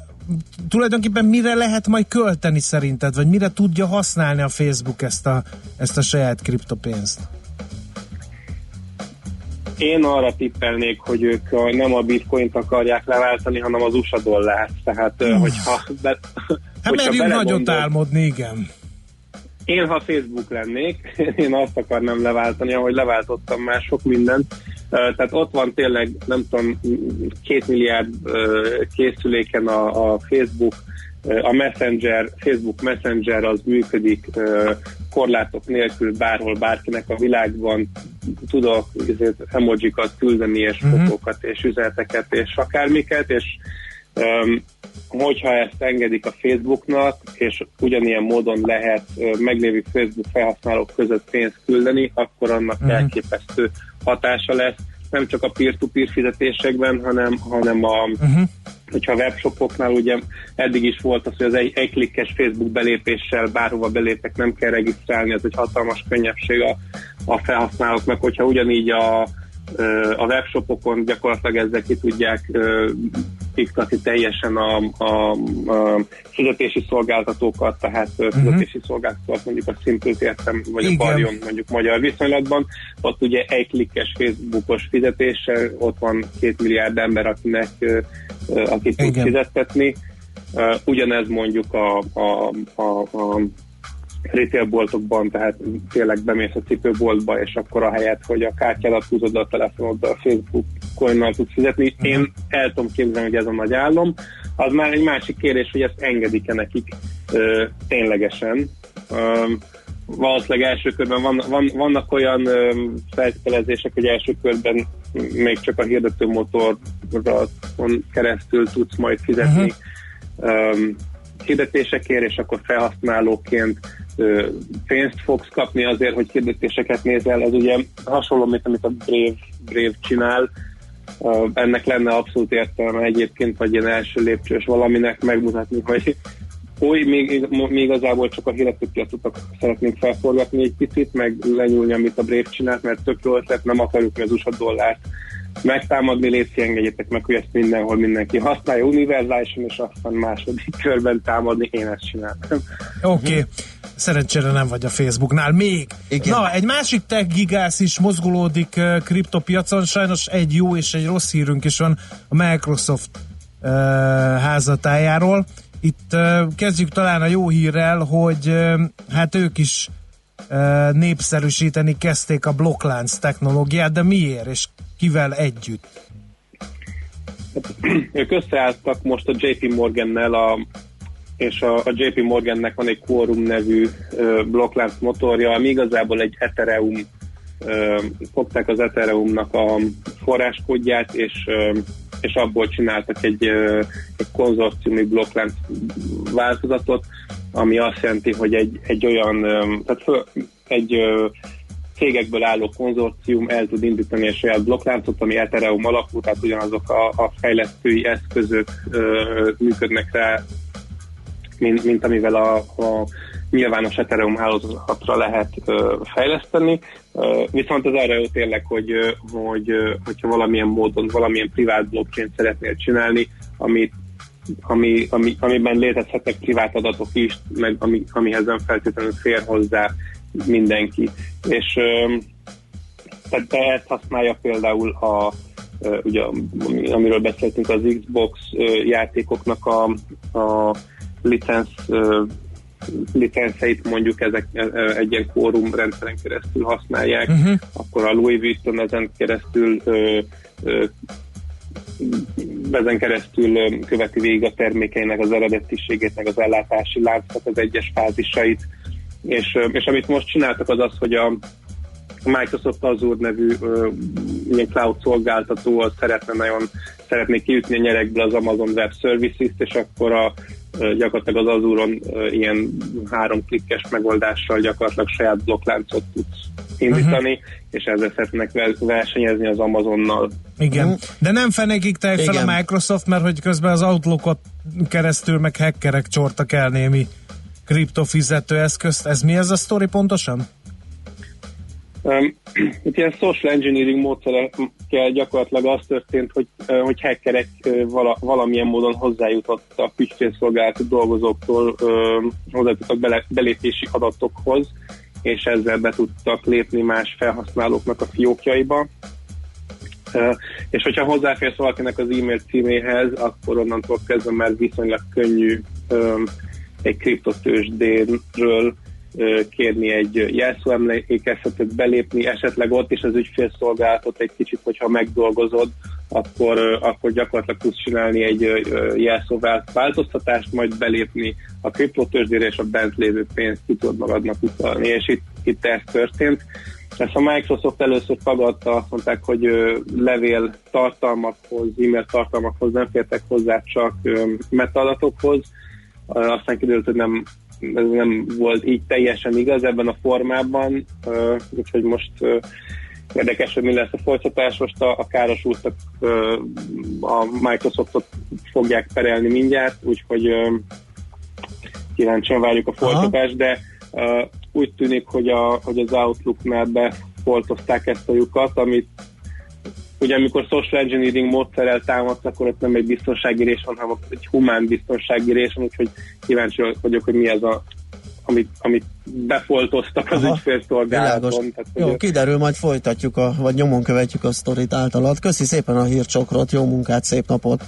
tulajdonképpen mire lehet majd költeni szerinted, vagy mire tudja használni a Facebook ezt a, ezt a saját kriptopénzt? Én arra tippelnék, hogy ők a, nem a bitcoint akarják leváltani, hanem az USA dollárt. Tehát, ö, hogyha... Be, Hát merjünk nagyot álmodni, igen. Én, ha Facebook lennék, <laughs> én azt akarnám leváltani, ahogy leváltottam már sok mindent. Tehát ott van tényleg, nem tudom, két milliárd készüléken a, a Facebook, a Messenger, Facebook Messenger az működik korlátok nélkül bárhol, bárkinek a világban tudok ezért emojikat küldeni, és Mhm. fotókat, és üzeneteket, és akármiket, és Um, hogyha ezt engedik a Facebooknak, és ugyanilyen módon lehet meglévő Facebook felhasználók között pénzt küldeni, akkor annak Mhm. elképesztő hatása lesz, nem csak a peer-to-peer fizetésekben, hanem, hanem a, Uh-huh. hogyha a webshopoknál ugye eddig is volt az, hogy az egy, egy klikkes Facebook belépéssel bárhova belépek, nem kell regisztrálni, ez egy hatalmas könnyebbség a, a felhasználóknak, hogyha ugyanígy a, a webshopokon gyakorlatilag ezzel ki tudják iktatni teljesen a, a, a fizetési szolgáltatókat, tehát uh-huh. fizetési szolgáltatókat mondjuk a simple értem, vagy Igen. a Barjon mondjuk magyar viszonylatban, ott ugye egy klikkes Facebookos fizetéssel, ott van két milliárd ember, akinek akit tud fizettetni. Ugyanez mondjuk a, a, a, a retailboltokban, tehát tényleg bemész a cipőboltba, és akkor a helyet, hogy a kártyádat húzod a telefonoddal, a Facebook coinnal tudsz fizetni. Én el tudom képzelni, hogy ez a nagy álom. Az már egy másik kérdés, hogy ezt engedik-e nekik ö, ténylegesen. Ö, valószínűleg első körben van, van, vannak olyan ö, feltételezések, hogy első körben még csak a hirdető motoron keresztül tudsz majd fizetni um, hirdetésekért, és akkor felhasználóként ö, pénzt fogsz kapni azért, hogy hirdetéseket nézel. Ez ugye hasonló, mint amit a Brave, Brave csinál. Ennek lenne abszolút értelme egyébként, vagy ilyen első lépcsős valaminek megmutatni, hogy oly, még, még igazából csak a hirdetőpiacot szeretnénk felforgatni egy picit, meg lenyúlni, amit a Brave csinált, mert tök jó ötlet, nem akarjuk mi az USA dollárt megtámadni, létszi engedjétek meg, hogy ezt mindenhol mindenki használja univerzálisan, és aztán második körben támadni, én ezt csináltam. Oké. Okay. Szerencsére nem vagy a Facebooknál még. Igen. Na, egy másik tech gigász is mozgolódik uh, kriptopiacon, sajnos egy jó és egy rossz hírünk is van a Microsoft uh, házatájáról. Itt uh, kezdjük talán a jó hírrel, hogy uh, hát ők is uh, népszerűsíteni kezdték a blokklánc technológiát, de miért és kivel együtt? <clears throat> ők összeálltak most a JP Morgannel, a, és a, a JP Morgannek van egy Quorum nevű blokklánc motorja, ami igazából egy Ethereum, fogták az Ethereumnak a forráskódját, és, és abból csináltak egy, egy konzorciumi blokklánc változatot, ami azt jelenti, hogy egy, egy olyan, tehát föl, egy cégekből álló konzorcium el tud indítani egy saját blokkláncot, ami Ethereum alapú, tehát ugyanazok a, a fejlesztői eszközök működnek rá, mint, mint amivel a, a nyilvános Ethereum hálózatra lehet ö, fejleszteni. Ö, viszont az arra jó tényleg, hogy, ö, hogy ö, hogyha valamilyen módon, valamilyen privát blockchain szeretnél csinálni, amit ami, ami, amiben létezhetnek privát adatok is, meg ami, amihez nem feltétlenül fér hozzá mindenki. És tehát de ezt használja például a ugye, amiről beszéltünk, az Xbox játékoknak a, a licensz licenszeit mondjuk ezek egy ilyen quorum rendszeren keresztül használják, uh-huh. akkor a Louis Vuitton ezen keresztül ö, ö, ezen keresztül követi végig a termékeinek az eredetiségét, meg az ellátási láncnak az egyes fázisait, és, és amit most csináltak az az, hogy a Microsoft Azure nevű uh, ilyen cloud szolgáltató az szeretne nagyon szeretné kiütni a nyerekből az Amazon Web Services-t, és akkor a, gyakorlatilag az Azure-on uh, ilyen három klikkes megoldással gyakorlatilag saját blokkláncot tudsz indítani, uh-huh. és ezzel szeretnek versenyezni az Amazonnal. Igen, uh-huh. de nem fenekik fel Igen. a Microsoft, mert hogy közben az Outlookot keresztül meg hackerek csortak el némi kriptofizetőeszközt. Ez mi ez a sztori pontosan? Um, itt ilyen social engineering módszerekkel gyakorlatilag az történt, hogy, hogy hackerek vala, valamilyen módon hozzájutottak ügyfélszolgálati dolgozóktól, uh, hozzájutottak bele, belépési adatokhoz, és ezzel be tudtak lépni más felhasználóknak a fiókjaiba. Uh, és hogyha hozzáférsz valakinek az e-mail címéhez, akkor onnantól kezdve már viszonylag könnyű um, egy kriptotősdéről kérni egy jelszóemlékeztetőt belépni, esetleg ott is az ügyfélszolgálatot egy kicsit, hogyha megdolgozod, akkor, akkor gyakorlatilag tudsz csinálni egy jelszóváltoztatást, majd belépni a kriptotősdére, és a bent lévő pénzt ki tudod magadnak utalni, és itt, itt ez történt. Ezt a Microsoft először tagadta, azt mondták, hogy levél tartalmakhoz, e-mail tartalmakhoz nem fértek hozzá, csak metadatokhoz. Aztán kiderült, hogy nem ez nem volt így teljesen igaz ebben a formában, úgyhogy most érdekes, hogy mi lesz a folytatás. Most a, a károsultak a Microsoftot fogják perelni mindjárt, úgyhogy kíváncsian várjuk a folytatást, de úgy tűnik, hogy, a, hogy az Outlooknál befoltozták ezt a lyukat, amit ugye amikor social engineering módszerrel támadsz, akkor ott nem egy biztonsági rés van, hanem egy humán biztonsági rés van, úgyhogy kíváncsi vagyok, hogy mi ez a amit, amit befoltoztak az ügyfélszolgálaton. Jó, hogy kiderül, majd folytatjuk, a, vagy nyomon követjük a sztorit általad. Köszi szépen a hírcsokrot, jó munkát, szép napot!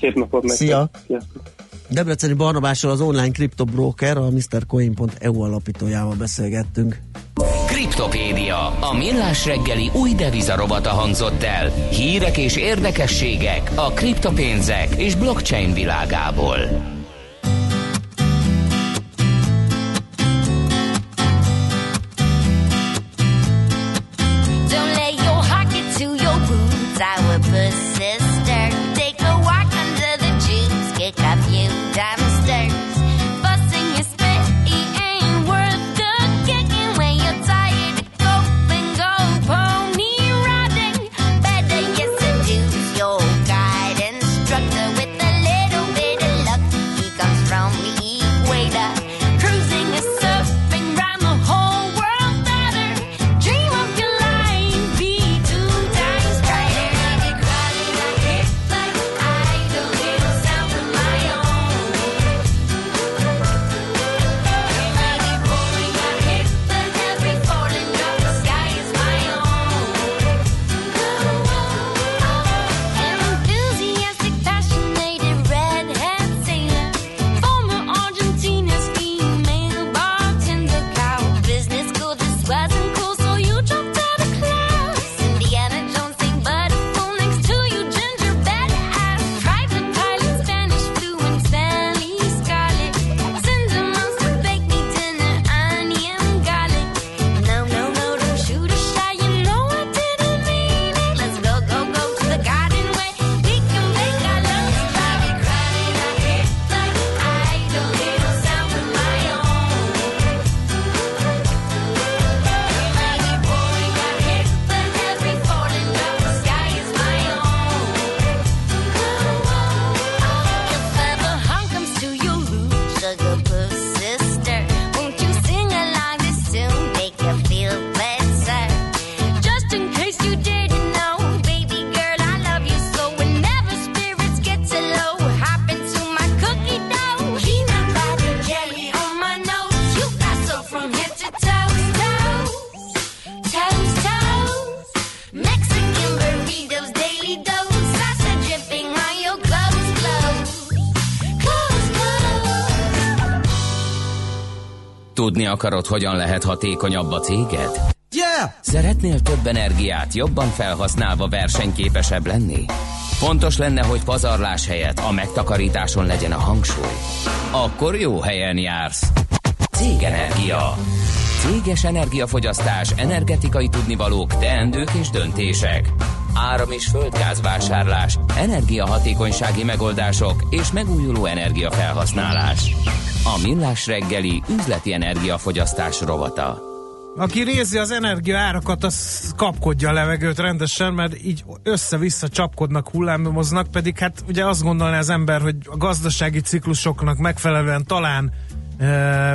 Szép napot nektek! Szia! Sziasztok. Debreceni Barnabással az online kriptobroker, a MrCoin.eu alapítójával beszélgettünk. Kriptopédia, a millás reggeli új devizarobata hangzott el. Hírek és érdekességek a kriptopénzek és blockchain világából. Tudni akarod, hogyan lehet hatékonyabb a céged? Yeah! Szeretnél több energiát jobban felhasználva versenyképesebb lenni? Fontos lenne, hogy pazarlás helyett a megtakarításon legyen a hangsúly. Akkor jó helyen jársz. Cégenergia. Céges energiafogyasztás, energetikai tudnivalók, teendők és döntések. Áram- és földgázvásárlás, energiahatékonysági megoldások és megújuló energiafelhasználás. A Millás reggeli üzleti energiafogyasztás rovata. Aki rézi az energia árakat, az kapkodja a levegőt rendesen, mert így össze-vissza csapkodnak, hullámoznak, pedig hát ugye azt gondolná az ember, hogy a gazdasági ciklusoknak megfelelően talán e,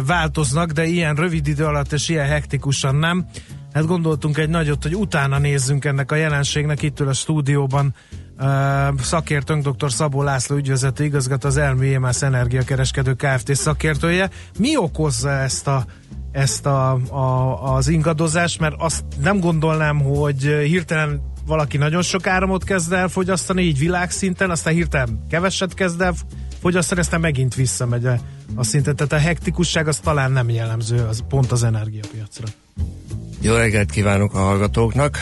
változnak, de ilyen rövid idő alatt és ilyen hektikusan nem. Hát gondoltunk egy nagyot, hogy utána nézzünk ennek a jelenségnek itt ül a stúdióban e, szakértőnk, dr. Szabó László ügyvezető igazgató, az Elmi EMAS energiakereskedő Kft. szakértője. Mi okozza ezt a ezt a, a, az ingadozást, mert azt nem gondolnám, hogy hirtelen valaki nagyon sok áramot kezd el fogyasztani, így világszinten, aztán hirtelen keveset kezd el fogyasztani, aztán megint visszamegy a, a szinten. Tehát a hektikusság az talán nem jellemző az pont az energiapiacra. Jó reggelt kívánok a hallgatóknak!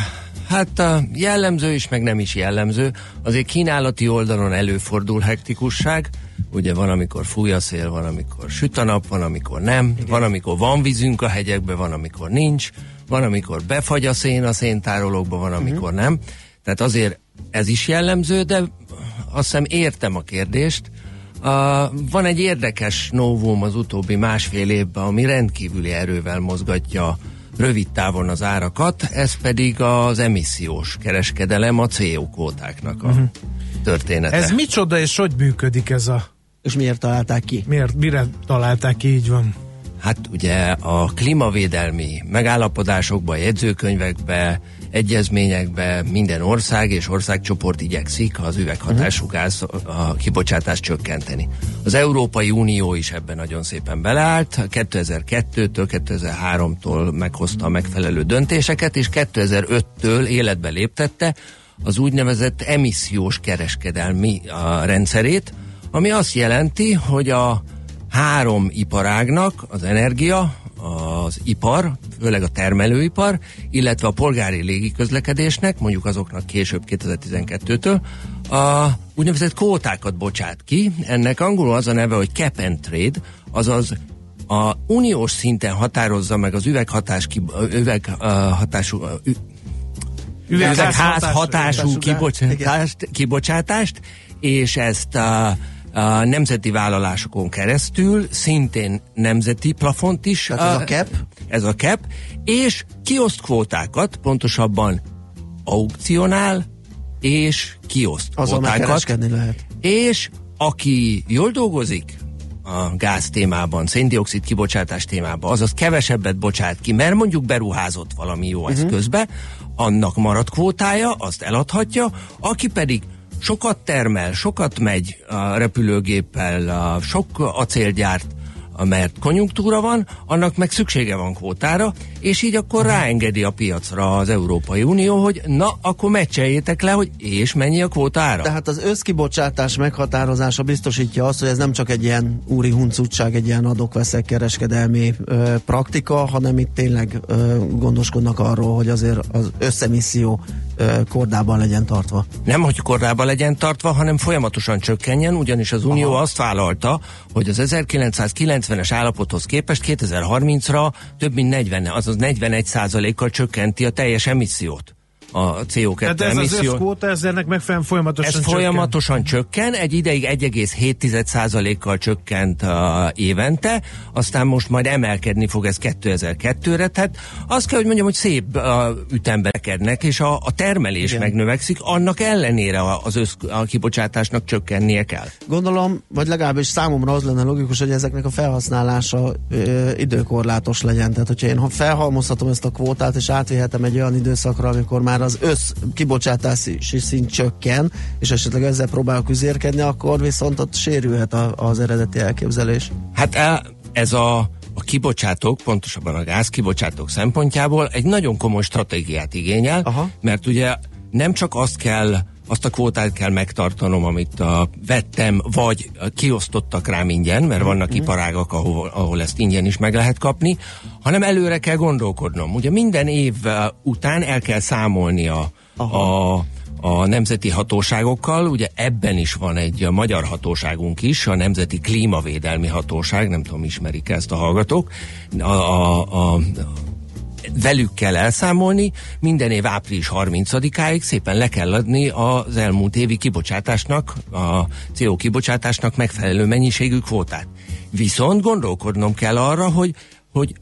Hát a jellemző is, meg nem is jellemző. Azért kínálati oldalon előfordul hektikusság. Ugye van, amikor fúj a szél, van, amikor süt a nap, van, amikor nem. Igen. Van, amikor van vízünk a hegyekbe, van, amikor nincs. Van, amikor befagy a szén a széntárolókba, van, amikor uh-huh. nem. Tehát azért ez is jellemző, de azt hiszem értem a kérdést. Uh, van egy érdekes novum az utóbbi másfél évben, ami rendkívüli erővel mozgatja rövid távon az árakat, ez pedig az emissziós kereskedelem, a CO kótáknak a uh-huh. története. Ez micsoda és hogy működik ez a... És miért találták ki? Miért, mire találták ki, így van? Hát ugye a klímavédelmi megállapodásokban, jegyzőkönyvekbe egyezményekbe minden ország és országcsoport igyekszik az üveghatású Mhm. gáz a kibocsátást csökkenteni. Az Európai Unió is ebben nagyon szépen beleállt, 2002-től, 2003-tól meghozta a megfelelő döntéseket, és 2005-től életbe léptette az úgynevezett emissziós kereskedelmi a rendszerét, ami azt jelenti, hogy a három iparágnak, az energia, az ipar, főleg a termelőipar, illetve a polgári légiközlekedésnek, mondjuk azoknak később 2012-től, a úgynevezett kvótákat bocsát ki. Ennek angolul az a neve, hogy cap and trade, azaz a uniós szinten határozza meg az üveghatás, kib- üveghatású ü- üvegház hatású hatású- kibocsátást, kibocsátást, és ezt a, a nemzeti vállalásokon keresztül szintén nemzeti plafont is. Tehát ez a cap? Ez a cap, és kioszt kvótákat, pontosabban aukcionál, és kioszt Azzal kvótákat. lehet. És aki jól dolgozik a gáz témában, széndiokszid kibocsátás témában, azaz kevesebbet bocsát ki, mert mondjuk beruházott valami jó uh-huh. eszközbe, annak marad kvótája, azt eladhatja, aki pedig sokat termel, sokat megy a repülőgéppel, a sok acélgyárt, mert konjunktúra van, annak meg szüksége van kvótára, és így akkor ráengedi a piacra az Európai Unió, hogy na, akkor meccseljétek le, hogy és mennyi a kvótára. Tehát az összkibocsátás meghatározása biztosítja azt, hogy ez nem csak egy ilyen úri huncutság, egy ilyen adok-veszek kereskedelmi ö, praktika, hanem itt tényleg ö, gondoskodnak arról, hogy azért az összemisszió ö, kordában legyen tartva. Nem, hogy korábban legyen tartva, hanem folyamatosan csökkenjen, ugyanis az Unió Aha. azt vállalta, hogy az 1990-es állapothoz képest 2030-ra több mint 40, azaz 41 kal csökkenti a teljes emissziót. A CO2 Tehát ez az emissziót. összkóta, ez ennek megfelelően folyamatosan Ez folyamatosan csökken, egy ideig 1,7%-kal csökkent uh, évente, aztán most majd emelkedni fog ez 2002-re, tehát azt kell, hogy mondjam, hogy szép uh, ütemben kednek, és a, a termelés Igen. megnövekszik, annak ellenére a- az össz, a kibocsátásnak csökkennie kell. Gondolom, vagy legalábbis számomra az lenne logikus, hogy ezeknek a felhasználása ö, időkorlátos legyen. Tehát, hogyha én ha felhalmozhatom ezt a kvótát, és átvihetem egy olyan időszakra, amikor már az össz kibocsátási szint csökken, és esetleg ezzel próbálok üzérkedni, akkor viszont ott sérülhet a, az eredeti elképzelés. Hát ez a, a kibocsátók, pontosabban a gázkibocsátók szempontjából egy nagyon komoly stratégiát igényel, Aha. mert ugye nem csak azt kell azt a kvótát kell megtartanom, amit a, vettem, vagy kiosztottak rám ingyen, mert vannak Mhm. iparágak, ahol, ahol ezt ingyen is meg lehet kapni, hanem előre kell gondolkodnom. Ugye minden év után el kell számolni a, a, a nemzeti hatóságokkal, ugye ebben is van egy a magyar hatóságunk is, a Nemzeti Klímavédelmi Hatóság, nem tudom, ismerik ezt a hallgatók, a, a, a, velük kell elszámolni, minden év április 30-áig szépen le kell adni az elmúlt évi kibocsátásnak, a CO kibocsátásnak megfelelő mennyiségű kvótát. Viszont gondolkodnom kell arra, hogy, hogy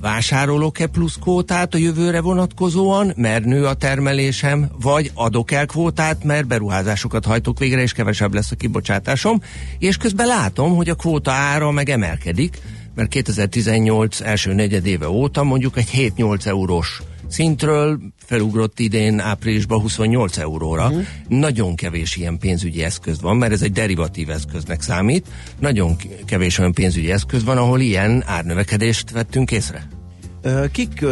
vásárolok-e plusz kvótát a jövőre vonatkozóan, mert nő a termelésem, vagy adok el kvótát, mert beruházásokat hajtok végre, és kevesebb lesz a kibocsátásom, és közben látom, hogy a kvóta ára meg emelkedik, mert 2018 első negyedéve óta mondjuk egy 7-8 eurós szintről felugrott idén áprilisban 28 euróra. Uh-huh. Nagyon kevés ilyen pénzügyi eszköz van, mert ez egy derivatív eszköznek számít. Nagyon kevés olyan pénzügyi eszköz van, ahol ilyen árnövekedést vettünk észre. Kik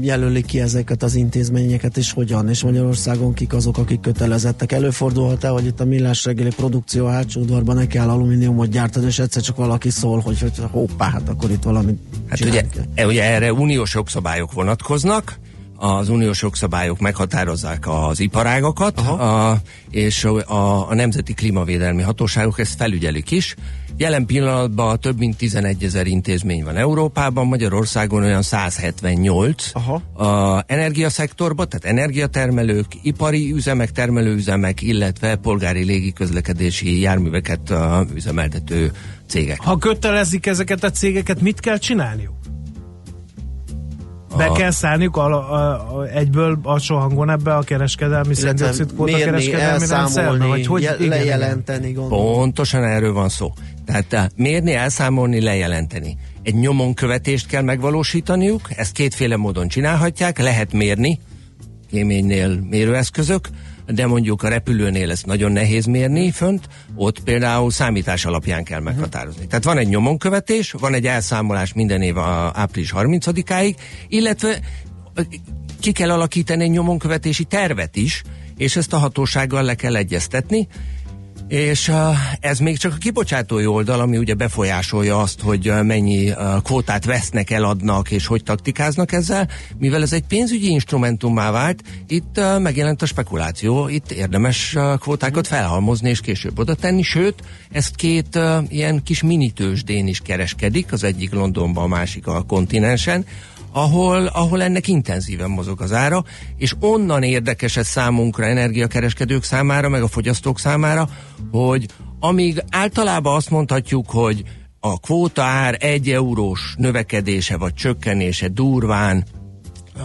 jelölik ki ezeket az intézményeket, és hogyan? És Magyarországon kik azok, akik kötelezettek? Előfordulhat-e, hogy itt a millás reggeli produkció hátsó udvarban ne kell alumíniumot gyártani, és egyszer csak valaki szól, hogy, hogy hoppá, hát akkor itt valami Hát ugye, e, ugye erre uniós jogszabályok vonatkoznak, az uniós jogszabályok meghatározzák az iparágakat, a, és a, a Nemzeti Klímavédelmi Hatóságok ezt felügyelik is. Jelen pillanatban több mint 11 ezer intézmény van Európában, Magyarországon olyan 178 Aha. a energiaszektorban, tehát energiatermelők, ipari üzemek, termelőüzemek, illetve polgári légiközlekedési járműveket uh, üzemeltető cégek. Ha kötelezik ezeket a cégeket, mit kell csinálniuk? Be A- kell szállniuk a, a, a, egyből alsó hangon ebbe a kereskedelmi széndiokszid mérni, kereskedelmi rendszerbe? Vagy hogy igen. lejelenteni, gondolom. Pontosan erről van szó. Tehát eh, mérni, elszámolni, lejelenteni. Egy nyomon követést kell megvalósítaniuk, ezt kétféle módon csinálhatják, lehet mérni, kéménynél mérőeszközök, de mondjuk a repülőnél ezt nagyon nehéz mérni fönt, ott például számítás alapján kell meghatározni. Tehát van egy nyomonkövetés, van egy elszámolás minden év a április 30-áig, illetve ki kell alakítani egy nyomonkövetési tervet is, és ezt a hatósággal le kell egyeztetni, és ez még csak a kibocsátói oldal, ami ugye befolyásolja azt, hogy mennyi kvótát vesznek, eladnak, és hogy taktikáznak ezzel. Mivel ez egy pénzügyi instrumentummá vált, itt megjelent a spekuláció, itt érdemes kvótákat felhalmozni és később oda tenni, sőt, ezt két ilyen kis minitősdén is kereskedik, az egyik Londonban, a másik a kontinensen, ahol, ahol ennek intenzíven mozog az ára, és onnan érdekes ez számunkra, energiakereskedők számára, meg a fogyasztók számára, hogy amíg általában azt mondhatjuk, hogy a kvóta ár egy eurós növekedése vagy csökkenése durván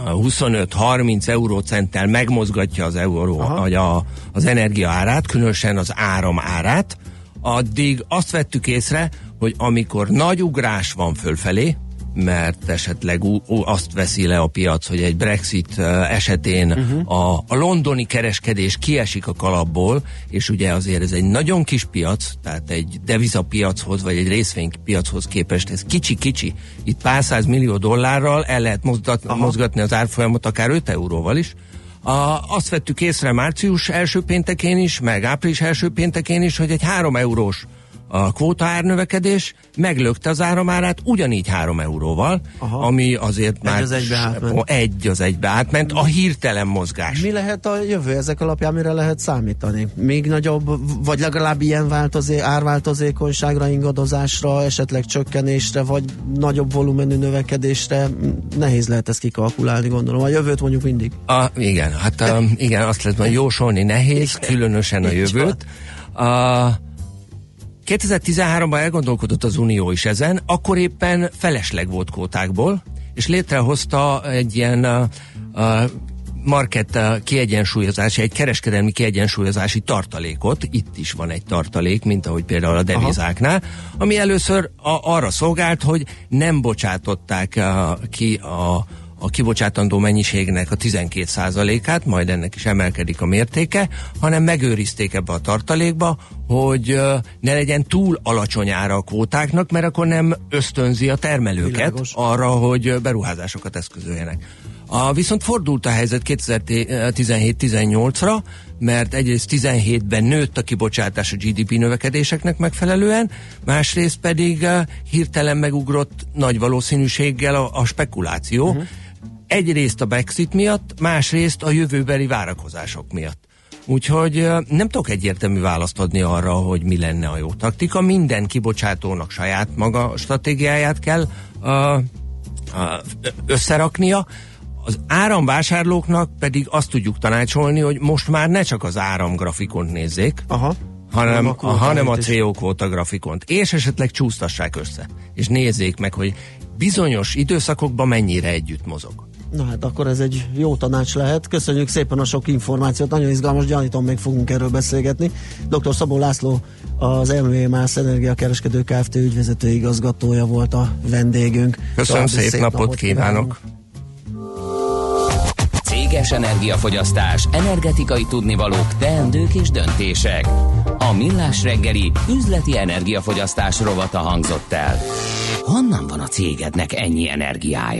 25-30 eurócenttel megmozgatja az euró, vagy a, az energia árát, különösen az áram árát, addig azt vettük észre, hogy amikor nagy ugrás van fölfelé, mert esetleg ú, ú, azt veszi le a piac, hogy egy Brexit esetén uh-huh. a, a londoni kereskedés kiesik a kalapból, és ugye azért ez egy nagyon kis piac, tehát egy devizapiachoz, vagy egy részvénypiachoz képest ez kicsi-kicsi. Itt pár száz millió dollárral el lehet mozgat, mozgatni az árfolyamot akár 5 euróval is. A, azt vettük észre március első péntekén is, meg április első péntekén is, hogy egy 3 eurós a kvóta árnövekedés meglökte az áramárát ugyanígy 3 euróval, Aha. ami azért Egy már az egybe átment. egy az egybe átment, a hirtelen mozgás. Mi lehet a jövő ezek alapján, mire lehet számítani? Még nagyobb, vagy legalább ilyen változé, árváltozékonyságra, ingadozásra, esetleg csökkenésre, vagy nagyobb volumenű növekedésre? Nehéz lehet ezt kikalkulálni, gondolom. A jövőt mondjuk mindig. A, igen, hát a, igen, azt lehet mondani, jósolni nehéz, különösen a jövőt. A, 2013-ban elgondolkodott az Unió is ezen, akkor éppen felesleg volt kvótákból, és létrehozta egy ilyen uh, market kiegyensúlyozási, egy kereskedelmi kiegyensúlyozási tartalékot, itt is van egy tartalék, mint ahogy például a devizáknál, ami először a, arra szolgált, hogy nem bocsátották uh, ki a a kibocsátandó mennyiségnek a 12%-át, majd ennek is emelkedik a mértéke, hanem megőrizték ebbe a tartalékba, hogy ne legyen túl alacsony ára a kvótáknak, mert akkor nem ösztönzi a termelőket Világos. arra, hogy beruházásokat eszközöljenek. A, viszont fordult a helyzet 2017-18-ra, mert egyrészt 17-ben nőtt a kibocsátás a GDP növekedéseknek megfelelően, másrészt pedig uh, hirtelen megugrott nagy valószínűséggel a, a spekuláció. Uh-huh. Egyrészt a Brexit miatt, másrészt a jövőbeli várakozások miatt. Úgyhogy nem tudok egyértelmű választ adni arra, hogy mi lenne a jó taktika. Minden kibocsátónak saját maga stratégiáját kell uh, uh, összeraknia. Az áramvásárlóknak pedig azt tudjuk tanácsolni, hogy most már ne csak az áramgrafikont nézzék, Aha. hanem, Nem a hanem a. CO kvóta grafikont, és esetleg csúsztassák össze, és nézzék meg, hogy bizonyos időszakokban mennyire együtt mozog. Na hát akkor ez egy jó tanács lehet. Köszönjük szépen a sok információt, nagyon izgalmas, gyanítom még fogunk erről beszélgetni. Dr. Szabó László, az MV Mász Energiakereskedő Kft. ügyvezető igazgatója volt a vendégünk. Köszönöm, További szép, napot kívánok! Céges energiafogyasztás, energetikai tudnivalók, teendők és döntések. A Millás reggeli üzleti energiafogyasztás rovata hangzott el. Honnan van a cégednek ennyi energiája?